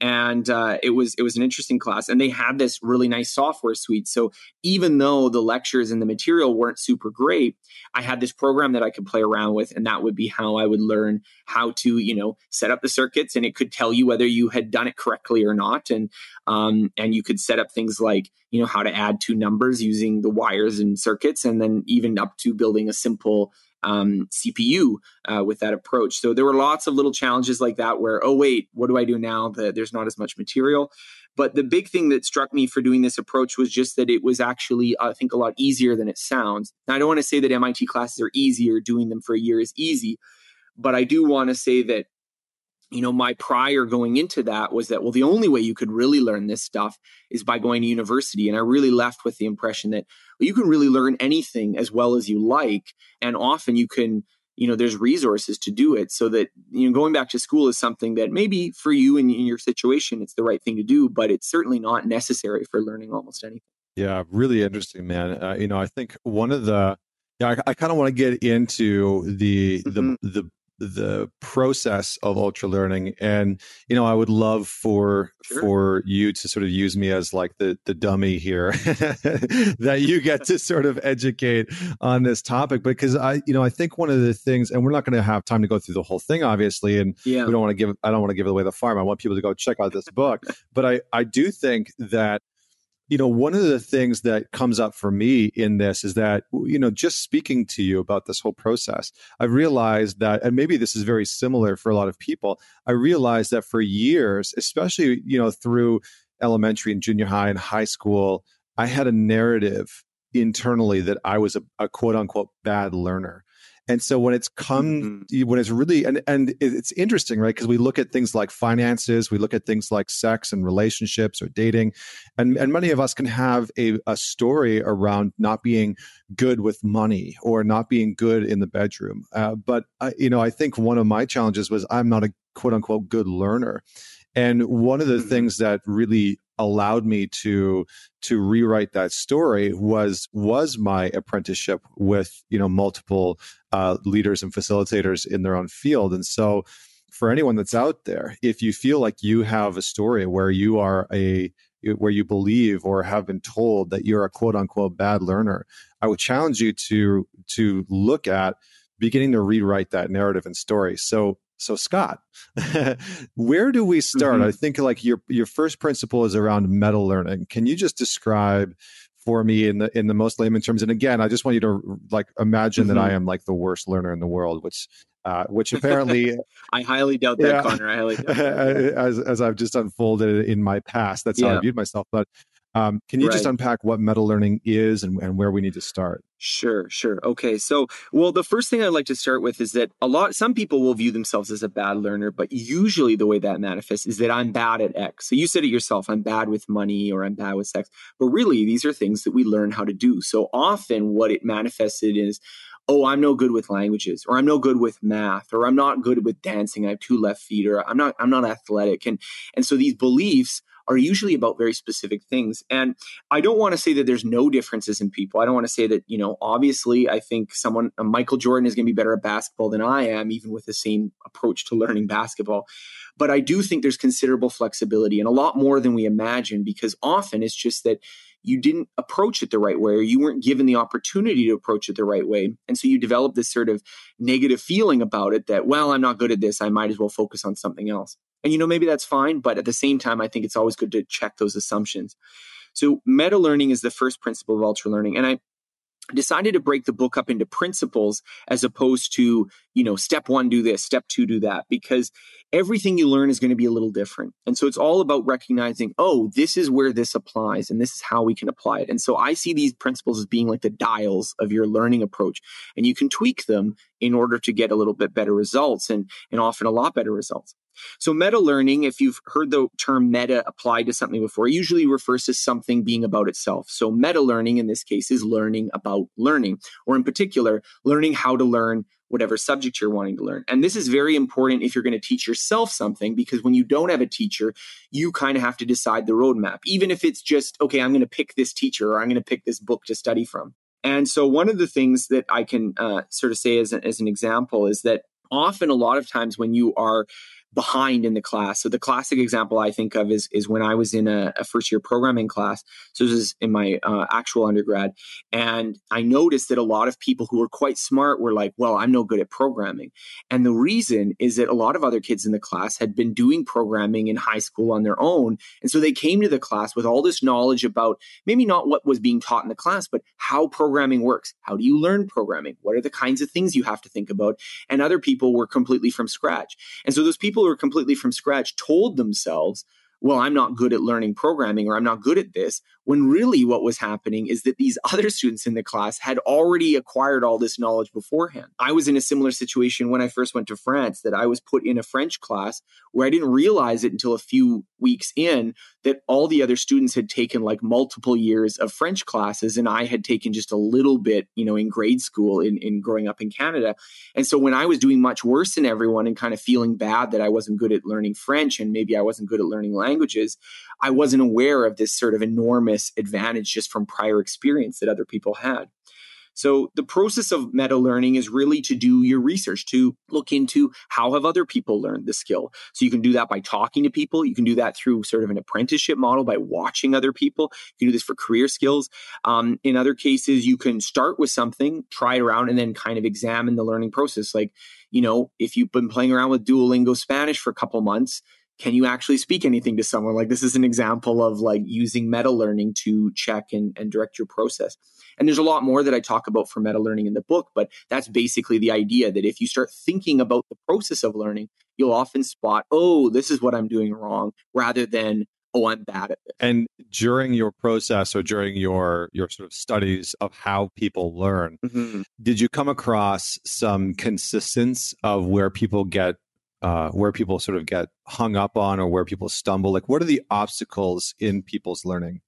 Speaker 2: and uh, it was it was an interesting class and they had this really nice software suite. So even though the lectures and the material weren't super great i had this program that i could play around with and that would be how i would learn how to you know set up the circuits and it could tell you whether you had done it correctly or not. And um, and you could set up things like you know how to add two numbers using the wires and circuits and then even up to building a simple um, CPU uh, with that approach. So there were lots of little challenges like that where, oh, wait, what do I do now that there's not as much material? But the big thing that struck me for doing this approach was just that it was actually, I think, a lot easier than it sounds. Now, I don't want to say that MIT classes are easy or doing them for a year is easy, but I do want to say that you know, my prior going into that was that, well, the only way you could really learn this stuff is by going to university. And I really left with the impression that well, you can really learn anything as well as you like. And often you can, you know, there's resources to do it so that, you know, going back to school is something that maybe for you and in your situation, it's the right thing to do, but it's certainly not necessary for learning almost anything.
Speaker 1: Yeah, really interesting, man. Uh, you know, I think one of the, yeah, I, I kind of want to get into the mm-hmm. the the process of ultra learning and you know i would love for sure. for you to sort of use me as like the the dummy here that you get to sort of educate on this topic because i you know i think one of the things and we're not going to have time to go through the whole thing obviously and yeah. we don't want to give i don't want to give away the farm i want people to go check out this book but i i do think that you know, one of the things that comes up for me in this is that, you know, just speaking to you about this whole process, I've realized that, and maybe this is very similar for a lot of people, I realized that for years, especially, you know, through elementary and junior high and high school, I had a narrative internally that I was a, a quote unquote bad learner. And so when it's come, mm-hmm. when it's really, and, and it's interesting, right? Because we look at things like finances, we look at things like sex and relationships or dating. And, and many of us can have a, a story around not being good with money or not being good in the bedroom. Uh, but, I, you know, I think one of my challenges was I'm not a quote unquote good learner. And one of the mm-hmm. things that really allowed me to to rewrite that story was was my apprenticeship with you know multiple uh, leaders and facilitators in their own field. And so for anyone that's out there if you feel like you have a story where you are a where you believe or have been told that you're a quote unquote bad learner i would challenge you to to look at beginning to rewrite that narrative and story. So so Scott, where do we start? Mm-hmm. I think like your your first principle is around meta learning. Can you just describe for me in the in the most layman terms? And again, I just want you to like imagine mm-hmm. that I mm-hmm. am like the worst learner in the world, which uh, which apparently
Speaker 2: I highly doubt that, yeah, Connor. I highly doubt
Speaker 1: as as I've just unfolded in my past. That's yeah. how I viewed myself. But um, can you right. just unpack what meta learning is and, and where we need to start?
Speaker 2: Sure, sure. Okay. So, well, the first thing I'd like to start with is that a lot, some people will view themselves as a bad learner, but usually the way that manifests is that I'm bad at X. So you said it yourself, I'm bad with money or I'm bad with sex. But really, these are things that we learn how to do. So often what it manifested is, oh, I'm no good with languages, or I'm no good with math, or I'm not good with dancing. I have two left feet, or I'm not, I'm not athletic. And, and so these beliefs are usually about very specific things. And I don't want to say that there's no differences in people. I don't want to say that, you know, obviously I think someone, uh, Michael Jordan is going to be better at basketball than I am, even with the same approach to learning basketball. But I do think there's considerable flexibility and a lot more than we imagine because often it's just that you didn't approach it the right way or you weren't given the opportunity to approach it the right way. And so you develop this sort of negative feeling about it that, well, I'm not good at this. I might as well focus on something else. And you know, maybe that's fine, but at the same time, I think it's always good to check those assumptions. So meta learning is the first principle of ultra learning. And I decided to break the book up into principles as opposed to you know step one do this step two do that because everything you learn is going to be a little different and so it's all about recognizing oh this is where this applies and this is how we can apply it and so i see these principles as being like the dials of your learning approach and you can tweak them in order to get a little bit better results and and often a lot better results so, meta learning, if you've heard the term meta applied to something before, usually refers to something being about itself. So, meta learning in this case is learning about learning, or in particular, learning how to learn whatever subject you're wanting to learn. And this is very important if you're going to teach yourself something, because when you don't have a teacher, you kind of have to decide the roadmap, even if it's just, okay, I'm going to pick this teacher or I'm going to pick this book to study from. And so, one of the things that I can uh, sort of say as, a, as an example is that often a lot of times when you are behind in the class. So the classic example I think of is is when I was in a, a first year programming class. So this is in my uh, actual undergrad, and I noticed that a lot of people who were quite smart were like, "Well, I'm no good at programming," and the reason is that a lot of other kids in the class had been doing programming in high school on their own, and so they came to the class with all this knowledge about maybe not what was being taught in the class, but how programming works. How do you learn programming? What are the kinds of things you have to think about? And other people were completely from scratch, and so those people who are completely from scratch told themselves, well, I'm not good at learning programming or I'm not good at this, when really what was happening is that these other students in the class had already acquired all this knowledge beforehand. I was in a similar situation when I first went to France, that I was put in a French class where I didn't realize it until a few weeks in that all the other students had taken like multiple years of French classes and I had taken just a little bit, you know, in grade school in, in growing up in Canada. And so when I was doing much worse than everyone and kind of feeling bad that I wasn't good at learning French and maybe I wasn't good at learning languages, I wasn't aware of this sort of enormous advantage just from prior experience that other people had. So the process of meta learning is really to do your research, to look into how have other people learned the skill. So you can do that by talking to people. You can do that through sort of an apprenticeship model by watching other people. You can do this for career skills. Um, in other cases, you can start with something, try it around, and then kind of examine the learning process. Like, you know, if you've been playing around with Duolingo Spanish for a couple months, can you actually speak anything to someone? Like this is an example of like using meta learning to check and, and direct your process. And there's a lot more that i talk about for meta learning in the book but that's basically the idea that if you start thinking about the process of learning you'll often spot oh this is what i'm doing wrong rather than oh i'm bad at it
Speaker 1: and during your process or during your your sort of studies of how people learn mm-hmm. did you come across some consistence of where people get uh, where people sort of get hung up on or where people stumble? Like, what are the obstacles in people's learning?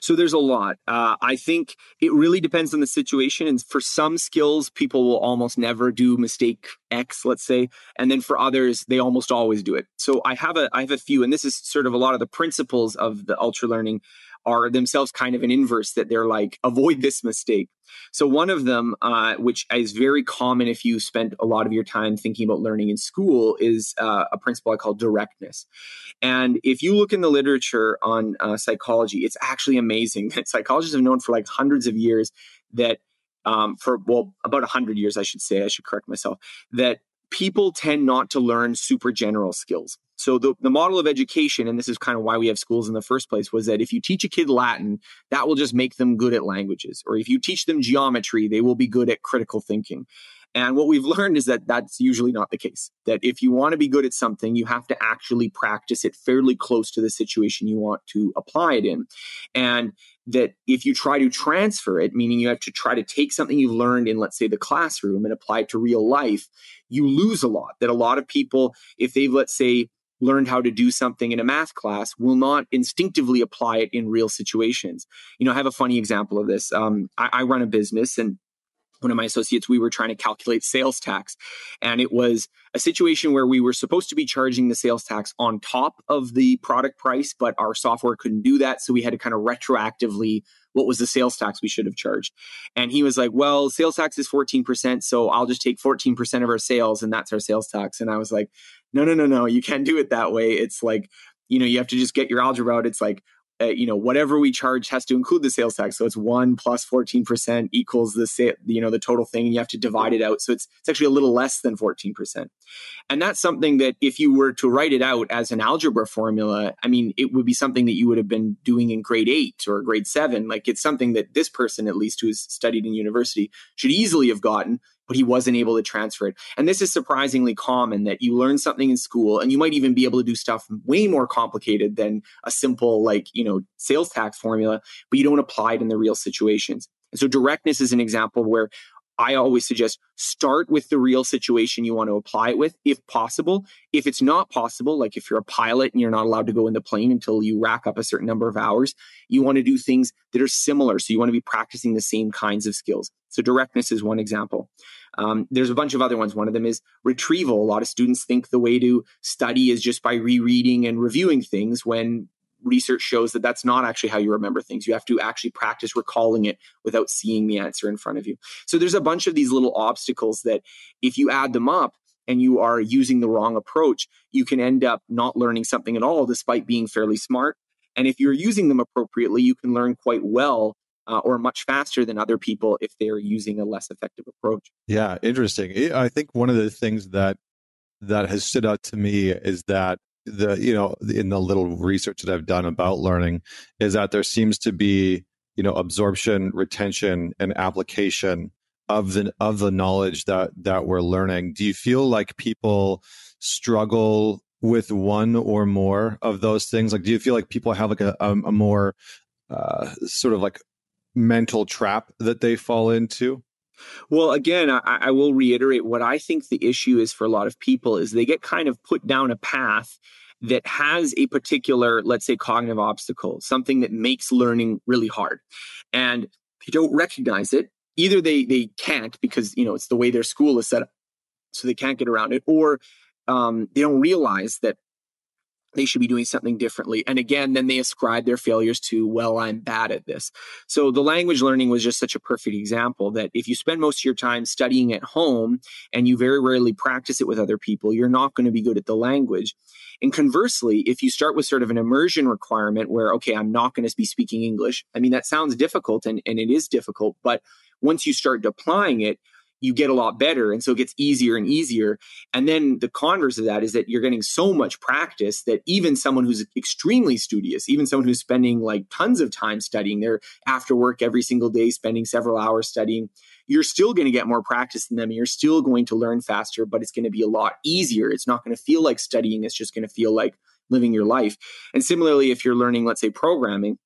Speaker 2: So there's a lot. Uh, I think it really depends on the situation. And for some skills, people will almost never do mistake X, let's say, and then for others, they almost always do it. So I have a I have a few, and this is sort of a lot of the principles of the ultra learning are themselves kind of an inverse that they're like avoid this mistake. So one of them uh, which is very common if you spent a lot of your time thinking about learning in school is uh, a principle i call directness. And if you look in the literature on uh, psychology it's actually amazing that psychologists have known for like hundreds of years that um, for well about 100 years i should say i should correct myself that people tend not to learn super general skills. So the, the model of education, and this is kind of why we have schools in the first place, was that if you teach a kid Latin, that will just make them good at languages. Or if you teach them geometry, they will be good at critical thinking. And what we've learned is that that's usually not the case. That if you want to be good at something, you have to actually practice it fairly close to the situation you want to apply it in. And that if you try to transfer it, meaning you have to try to take something you've learned in, let's say, the classroom and apply it to real life, you lose a lot. That a lot of people, if they've, let's say, learned how to do something in a math class will not instinctively apply it in real situations. You know, I have a funny example of this. Um, I, I run a business and one of my associates, we were trying to calculate sales tax. And it was a situation where we were supposed to be charging the sales tax on top of the product price, but our software couldn't do that. So we had to kind of retroactively what was the sales tax we should have charged. And he was like, well, sales tax is 14%. So I'll just take 14% of our sales and that's our sales tax. And I was like, no, no, no, no, you can't do it that way. It's like, you know, you have to just get your algebra out. It's like uh, you know, whatever we charge has to include the sales tax. So it's one plus 14% equals the, sa- you know, the total thing. And you have to divide it out. So it's, it's actually a little less than 14%. And that's something that if you were to write it out as an algebra formula, I mean, it would be something that you would have been doing in grade eight or grade seven. Like it's something that this person, at least who has studied in university, should easily have gotten but he wasn't able to transfer it. And this is surprisingly common that you learn something in school and you might even be able to do stuff way more complicated than a simple, like, you know, sales tax formula, but you don't apply it in the real situations. And so directness is an example where I always suggest start with the real situation you want to apply it with, if possible. If it's not possible, like if you're a pilot and you're not allowed to go in the plane until you rack up a certain number of hours, you want to do things that are similar. So you want to be practicing the same kinds of skills. So directness is one example. Um, there's a bunch of other ones. One of them is retrieval. A lot of students think the way to study is just by rereading and reviewing things when research shows that that's not actually how you remember things. You have to actually practice recalling it without seeing the answer in front of you. So there's a bunch of these little obstacles that if you add them up, and you are using the wrong approach, you can end up not learning something at all despite being fairly smart. And if you're using them appropriately, you can learn quite well uh, or much faster than other people if they're using a less effective approach.
Speaker 1: Yeah, interesting. I think one of the things that that has stood out to me is that the you know in the little research that I've done about learning is that there seems to be you know absorption, retention, and application of the of the knowledge that that we're learning. Do you feel like people struggle with one or more of those things? Like, do you feel like people have like a, a, a more uh, sort of like mental trap that they fall into?
Speaker 2: Well, again, I, I, will reiterate what I think the issue is for a lot of people is they get kind of put down a path that has a particular, let's say, cognitive obstacle, something that makes learning really hard. And they don't recognize it. Either they they can't because you know it's the way their school is set up, so they can't get around it, or um, they don't realize that they should be doing something differently. And again, then they ascribe their failures to, well, I'm bad at this. So the language learning was just such a perfect example that if you spend most of your time studying at home and you very rarely practice it with other people, you're not going to be good at the language. And conversely, if you start with sort of an immersion requirement where, okay, I'm not going to be speaking English, I mean, that sounds difficult and, and it is difficult, but once you start applying it, you get a lot better. And so it gets easier and easier. And then the converse of that is that you're getting so much practice that even someone who's extremely studious, even someone who's spending like tons of time studying, they're after work every single day, spending several hours studying, you're still going to get more practice than them. You're still going to learn faster, but it's going to be a lot easier. It's not going to feel like studying. It's just going to feel like living your life. And similarly, if you're learning, let's say, programming,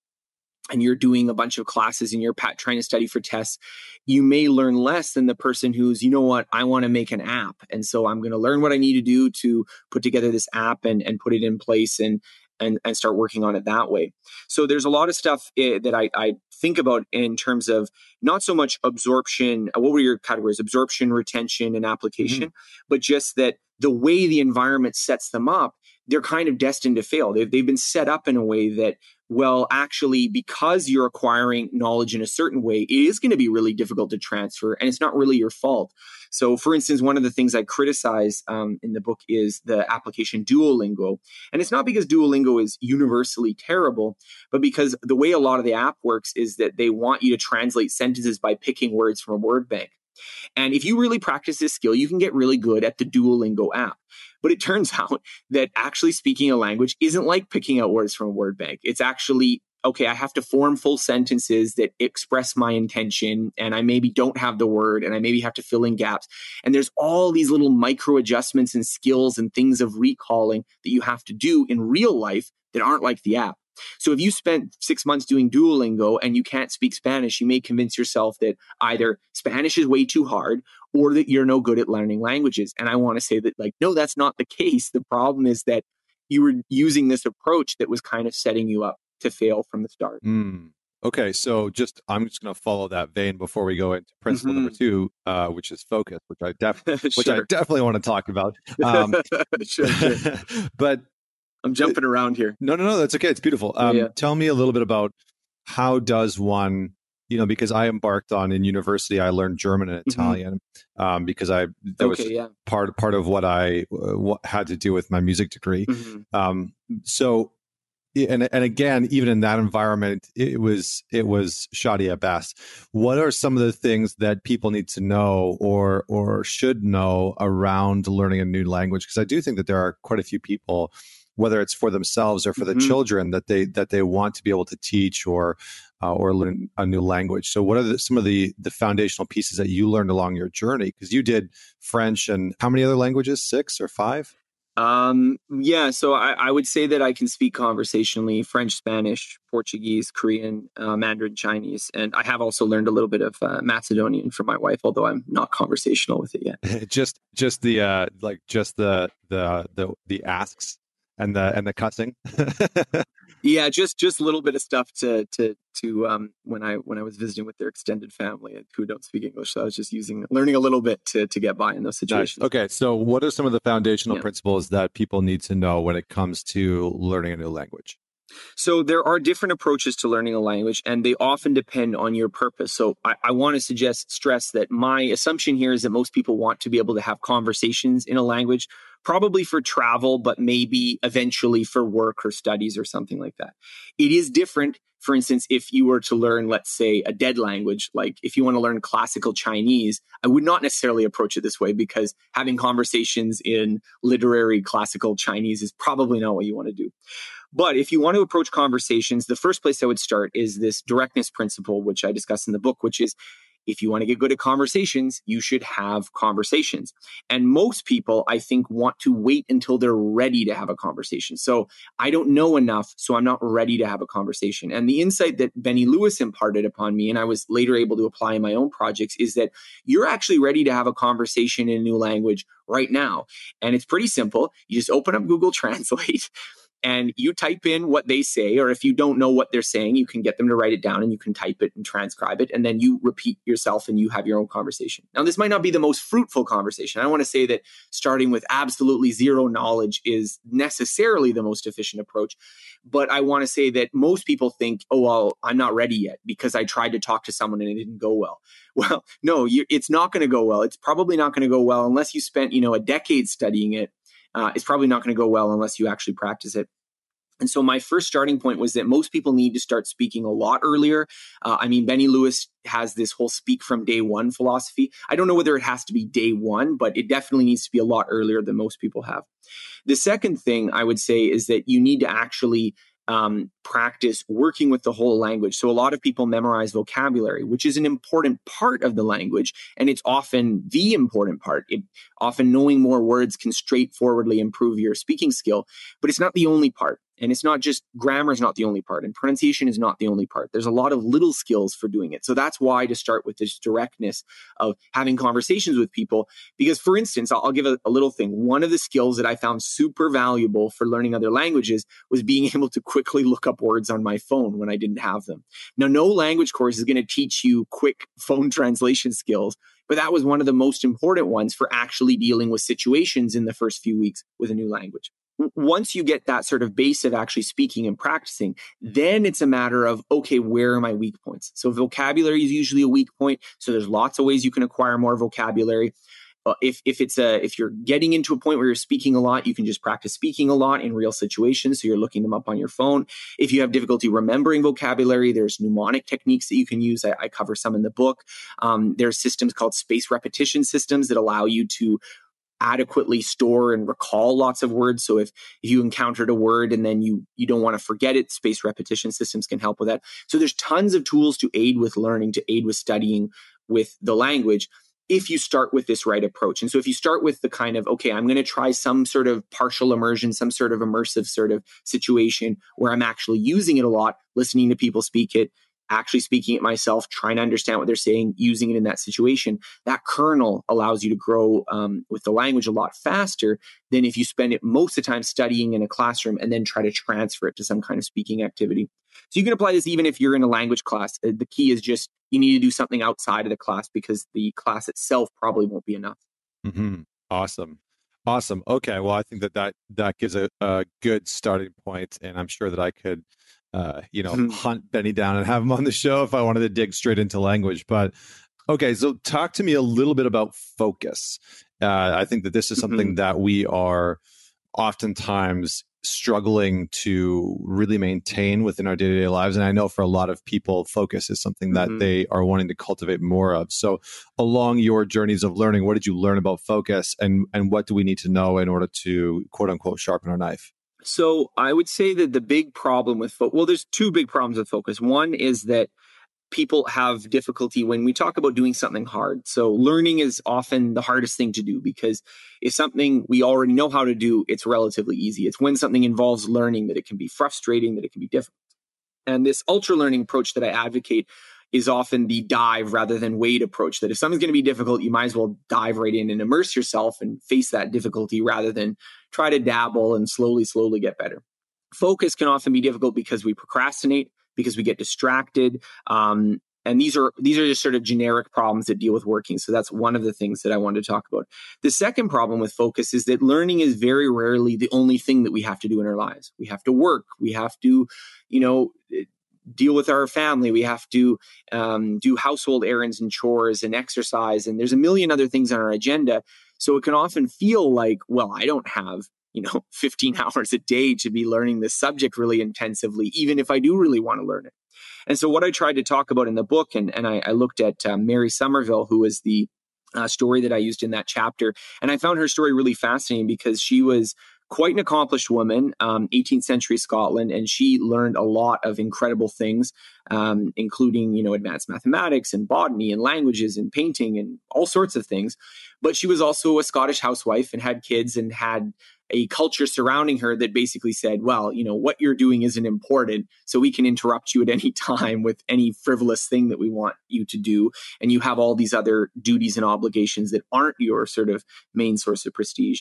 Speaker 2: and you're doing a bunch of classes and you're trying to study for tests, you may learn less than the person who's, you know what, I want to make an app. And so I'm going to learn what I need to do to put together this app and, and put it in place and, and, and start working on it that way. So there's a lot of stuff eh, that I, I think about in terms of not so much absorption. What were your categories? Absorption, retention, and application, mm-hmm. but just that the way the environment sets them up they're kind of destined to fail. They've, they've been set up in a way that well, actually, because you're acquiring knowledge in a certain way, it is going to be really difficult to transfer, and it's not really your fault. So, for instance, one of the things I criticize um, in the book is the application Duolingo. And it's not because Duolingo is universally terrible, but because the way a lot of the app works is that they want you to translate sentences by picking words from a word bank. And if you really practice this skill, you can get really good at the Duolingo app. But it turns out that actually speaking a language isn't like picking out words from a word bank. It's actually okay, I have to form full sentences that express my intention, and I maybe don't have the word, and I maybe have to fill in gaps. And there's all these little micro adjustments and skills and things of recalling that you have to do in real life that aren't like the app. So if you spent six months doing Duolingo and you can't speak Spanish, you may convince yourself that either Spanish is way too hard or that you're no good at learning languages. And I want to say that, like, no, that's not the case. The problem is that you were using this approach that was kind of setting you up to fail from the start.
Speaker 1: Mm. Okay, so just I'm just going to follow that vein before we go into principle mm-hmm. number two, uh, which is focus, which I definitely which I definitely want to talk about. Um, sure, sure. but
Speaker 2: I'm jumping around here.
Speaker 1: No, no, no. That's okay. It's beautiful. Um, yeah. Tell me a little bit about how does one, you know, because I embarked on in university, I learned German and mm-hmm. Italian mm-hmm. um, because I that okay, was yeah. part part of what I uh, what had to do with my music degree. Mm-hmm. Um, so and and again, even in that environment, it was it was shoddy at best. What are some of the things that people need to know or or should know around learning a new language? Because I do think that there are quite a few people, whether it's for themselves or for mm-hmm. the children, that they that they want to be able to teach or uh, or learn a new language. So, what are the, some of the the foundational pieces that you learned along your journey? Because you did French and how many other languages? Six or five?
Speaker 2: Um, yeah, so I, I, would say that I can speak conversationally French, Spanish, Portuguese, Korean, uh, Mandarin, Chinese, and I have also learned a little bit of uh, Macedonian from my wife, although I'm not conversational with it
Speaker 1: yet. just, just the uh, like, just the the the the asks and the and the cussing.
Speaker 2: yeah just just a little bit of stuff to to to um when i when i was visiting with their extended family who don't speak english so i was just using learning a little bit to to get by in those situations
Speaker 1: nice. okay so what are some of the foundational yeah. principles that people need to know when it comes to learning a new language
Speaker 2: so there are different approaches to learning a language, and they often depend on your purpose. So I, I, want to suggest stress that my assumption here is that most people want to be able to have conversations in a language probably for travel, but maybe eventually for work or studies or something like that. It is different. For instance, if you were to learn, let's say, a dead language, like if you want to learn classical Chinese, I would not necessarily approach it this way because having conversations in literary classical Chinese is probably not what you want to do. But if you want to approach conversations, the first place I would start is this directness principle, which I discuss in the book, which is if you want to get good at conversations, you should have conversations. And most people, I think, want to wait until they're ready to have a conversation. So I don't know enough, so I'm not ready to have a conversation. And the insight that Benny Lewis imparted upon me, and I was later able to apply in my own projects, is that you're actually ready to have a conversation in a new language right now. And it's pretty simple. You just open up Google Translate and you type in what they say, or if you don't know what they're saying, you can get them to write it down and you can type it and transcribe it. And then you repeat yourself and you have your own conversation. Now, this might not be the most fruitful conversation. I want to say that starting with absolutely zero knowledge is necessarily the most efficient approach. But I want to say that most people think, oh, well, I'm not ready yet because I tried to talk to someone and it didn't go well. Well, no, you, it's not going to go well. It's probably not going to go well unless you spent, you know, a decade studying it uh, it's probably not going to go well unless you actually practice it. And so my first starting point was that most people need to start speaking a lot earlier. Uh, I mean, Benny Lewis has this whole speak from day one philosophy. I don't know whether it has to be day one, but it definitely needs to be a lot earlier than most people have. The second thing I would say is that you need to actually um, practice working with the whole language. So a lot of people memorize vocabulary, which is an important part of the language, and it's often the important part. It, often knowing more words can straightforwardly improve your speaking skill, but it's not the only part. And it's not just grammar is not the only part, and pronunciation is not the only part. There's a lot of little skills for doing it. So that's why to start with this directness of having conversations with people. Because, for instance, I'll, I'll give a, a little thing. One of the skills that I found super valuable for learning other languages was being able to quickly look up words on my phone when I didn't have them. Now, no language course is going to teach you quick phone translation skills, but that was one of the most important ones for actually dealing with situations in the first few weeks with a new language once you get that sort of base of actually speaking and practicing, then it's a matter of, okay, where are my weak points? So vocabulary is usually a weak point. So there's lots of ways you can acquire more vocabulary. Uh, if, if it's a, if you're getting into a point where you're speaking a lot, you can just practice speaking a lot in real situations. So you're looking them up on your phone. If you have difficulty remembering vocabulary, there's mnemonic techniques that you can use. I, I cover some in the book. Um, there's systems called space repetition systems that allow you to adequately store and recall lots of words. So if, if you encountered a word and then you you don't want to forget it, space repetition systems can help with that. So there's tons of tools to aid with learning, to aid with studying with the language if you start with this right approach. And so if you start with the kind of, okay, I'm going to try some sort of partial immersion, some sort of immersive sort of situation where I'm actually using it a lot, listening to people speak it, actually speaking it myself, trying to understand what they're saying, using it in that situation, that kernel allows you to grow um, with the language a lot faster than if you spend it most of the time studying in a classroom and then try to transfer it to some kind of speaking activity. So you can apply this even if you're in a language class. Uh, the key is just you need to do something outside of the class because the class itself probably won't be enough.
Speaker 1: Mm-hmm. Awesome. Awesome. Okay. Well, I think that that, that gives a, a good starting point, and I'm sure that I could uh, you know, mm-hmm. hunt Benny down and have him on the show if I wanted to dig straight into language. But okay, so talk to me a little bit about focus. Uh, I think that this is something mm-hmm. that we are oftentimes struggling to really maintain within our day-to-day lives and i know for a lot of people focus is something that mm-hmm. they are wanting to cultivate more of so along your journeys of learning what did you learn about focus and and what do we need to know in order to quote unquote sharpen our knife
Speaker 2: so i would say that the big problem with focus well there's two big problems with focus one is that people have difficulty when we talk about doing something hard. So learning is often the hardest thing to do because if something we already know how to do, it's relatively easy. It's when something involves learning that it can be frustrating, that it can be difficult. And this ultra learning approach that I advocate is often the dive rather than wait approach that if something's going to be difficult, you might as well dive right in and immerse yourself and face that difficulty rather than try to dabble and slowly, slowly get better. Focus can often be difficult because we procrastinate because we get distracted. Um, and these are these are just sort of generic problems that deal with working. So that's one of the things that i wanted to talk about. The second problem with focus is that learning is very rarely the only thing that we have to do in our lives. We have to work. We have to you know deal with our family. We have to um, do household errands and chores and exercise. And there's a million other things on our agenda so it can often feel like well i don't have you know 15 hours a day to be learning this subject really intensively even if i do really want to learn it. And so what i tried to talk about in the book and, and I, I looked at uh, mary somerville who was the uh, story that i used in that chapter and i found her story really fascinating because she was quite an accomplished woman, um, 18th century Scotland, and she learned a lot of incredible things, um, including you know advanced mathematics and botany and languages and painting and all sorts of things. But she was also a Scottish housewife and had kids and had a culture surrounding her that basically said, well, you know, what you're doing isn't important. So we can interrupt you at any time with any frivolous thing that we want you to do. And you have all these other duties and obligations that aren't your sort of main source of prestige.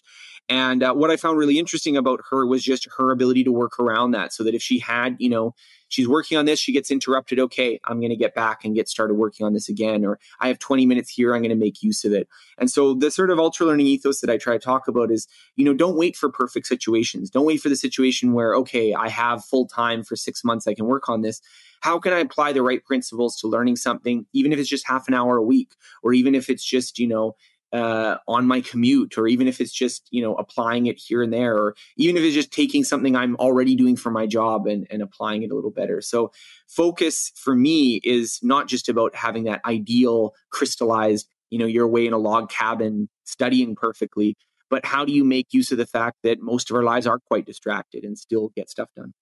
Speaker 2: And uh, what I found really interesting about her was just her ability to work around that so that if she had, you know, she's working on this, she gets interrupted. Okay, I'm going to get back and get started working on this again. Or I have 20 minutes here, I'm going to make use of it. And so the sort of ultra learning ethos that I try to talk about is, you know, don't wait for perfect situations. Don't wait for the situation where, okay, I have full time for six months, I can work on this how can I apply the right principles to learning something, even if it's just half an hour a week, or even if it's just, you know, uh, on my commute, or even if it's just you know applying it here and there, or even if it's just taking something I'm already doing for my job and, and applying it a little better. So focus for me is not just about having that ideal crystallized, you know, you're away in a log cabin studying perfectly, but how do you make use of the fact that most of our lives are quite distracted and still get stuff done?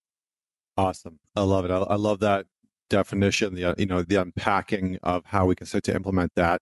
Speaker 1: Awesome, I love it. I, I love that definition, the you know the unpacking of how we can start to implement that.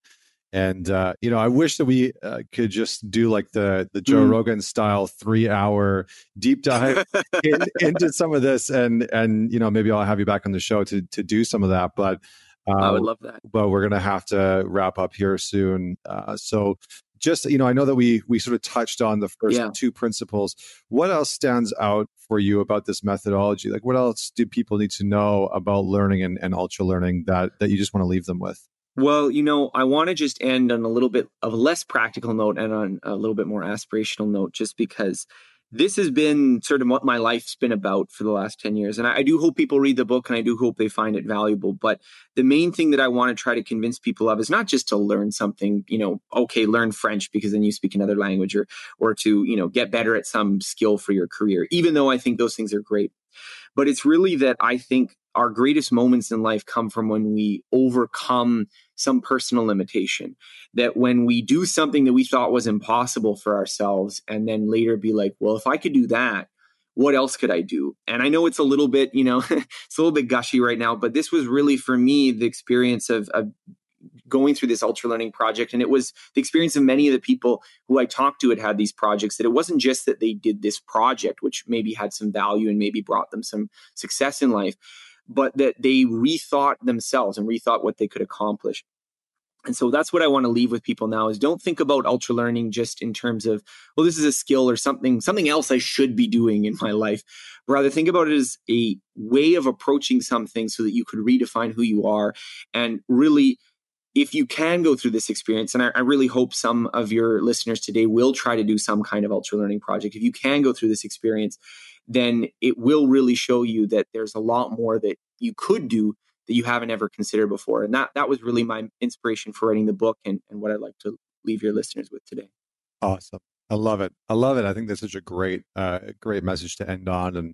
Speaker 1: And uh, you know, I wish that we uh, could just do like the the Joe mm. Rogan style three hour deep dive in, into some of this, and and you know, maybe I'll have you back on the show to to do some of that. But
Speaker 2: uh, I would love that.
Speaker 1: But we're gonna have to wrap up here soon. Uh, so just you know, I know that we we sort of touched on the first yeah. two principles. What else stands out for you about this methodology? Like, what else do people need to know about learning and, and ultra learning that that you just want to leave them with?
Speaker 2: Well, you know, I want to just end on a little bit of a less practical note and on a little bit more aspirational note, just because this has been sort of what my life's been about for the last 10 years. And I, I, do hope people read the book and I do hope they find it valuable. But the main thing that I want to try to convince people of is not just to learn something, you know, okay, learn French because then you speak another language or, or to, you know, get better at some skill for your career, even though I think those things are great. But it's really that I think our greatest moments in life come from when we overcome some personal limitation. That when we do something that we thought was impossible for ourselves, and then later be like, well, if I could do that, what else could I do? And I know it's a little bit, you know, it's a little bit gushy right now, but this was really for me the experience of, of going through this ultra learning project and it was the experience of many of the people who i talked to had had these projects that it wasn't just that they did this project which maybe had some value and maybe brought them some success in life but that they rethought themselves and rethought what they could accomplish. And so that's what I want to leave with people now is don't think about ultra learning just in terms of, well, this is a skill or something, something else I should be doing in my life. Rather think about it as a way of approaching something so that you could redefine who you are and really if you can go through this experience, and I, I, really hope some of your listeners today will try to do some kind of ultra learning project, if you can go through this experience, then it will really show you that there's a lot more that you could do that you haven't ever considered before. And that that was really my inspiration for writing the book and, and what I'd like to leave your listeners with today.
Speaker 1: Awesome. I love it. I love it. I think that's such a great, uh, great message to end on, and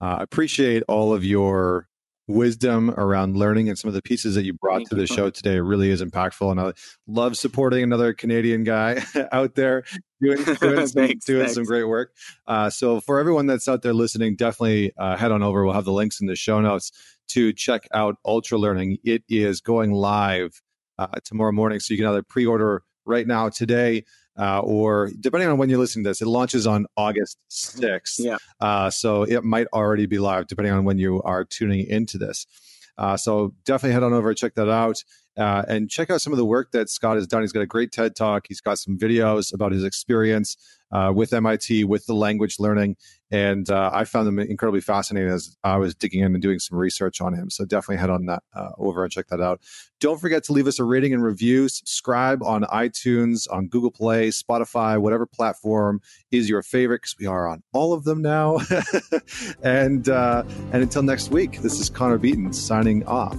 Speaker 1: uh, appreciate all of your wisdom around learning and some of the pieces that you brought Thank to the show today. It really is impactful, and I love supporting another Canadian guy out there doing doing, some, thanks, doing thanks. some great work. Uh, so for everyone that's out there listening, definitely uh, head on over. We'll have the links in the show notes to check out Ultra Learning. It is going live uh, tomorrow morning, so you can either pre-order right now today uh, or depending on when you're listening to this, it launches on August 6th.
Speaker 2: Yeah.
Speaker 1: Uh, so it might already be live depending on when you are tuning into this. Uh, so definitely head on over and check that out. Uh, and check out some of the work that Scott has done. He's got a great TED talk. He's got some videos about his experience uh, with MIT, with the language learning. And uh, I found him incredibly fascinating as I was digging in and doing some research on him. So definitely head on that uh, over and check that out. Don't forget to leave us a rating and review. Subscribe on iTunes, on Google Play, Spotify, whatever platform is your favorite, because we are on all of them now. and uh, and until next week, this is Connor Beaton signing off.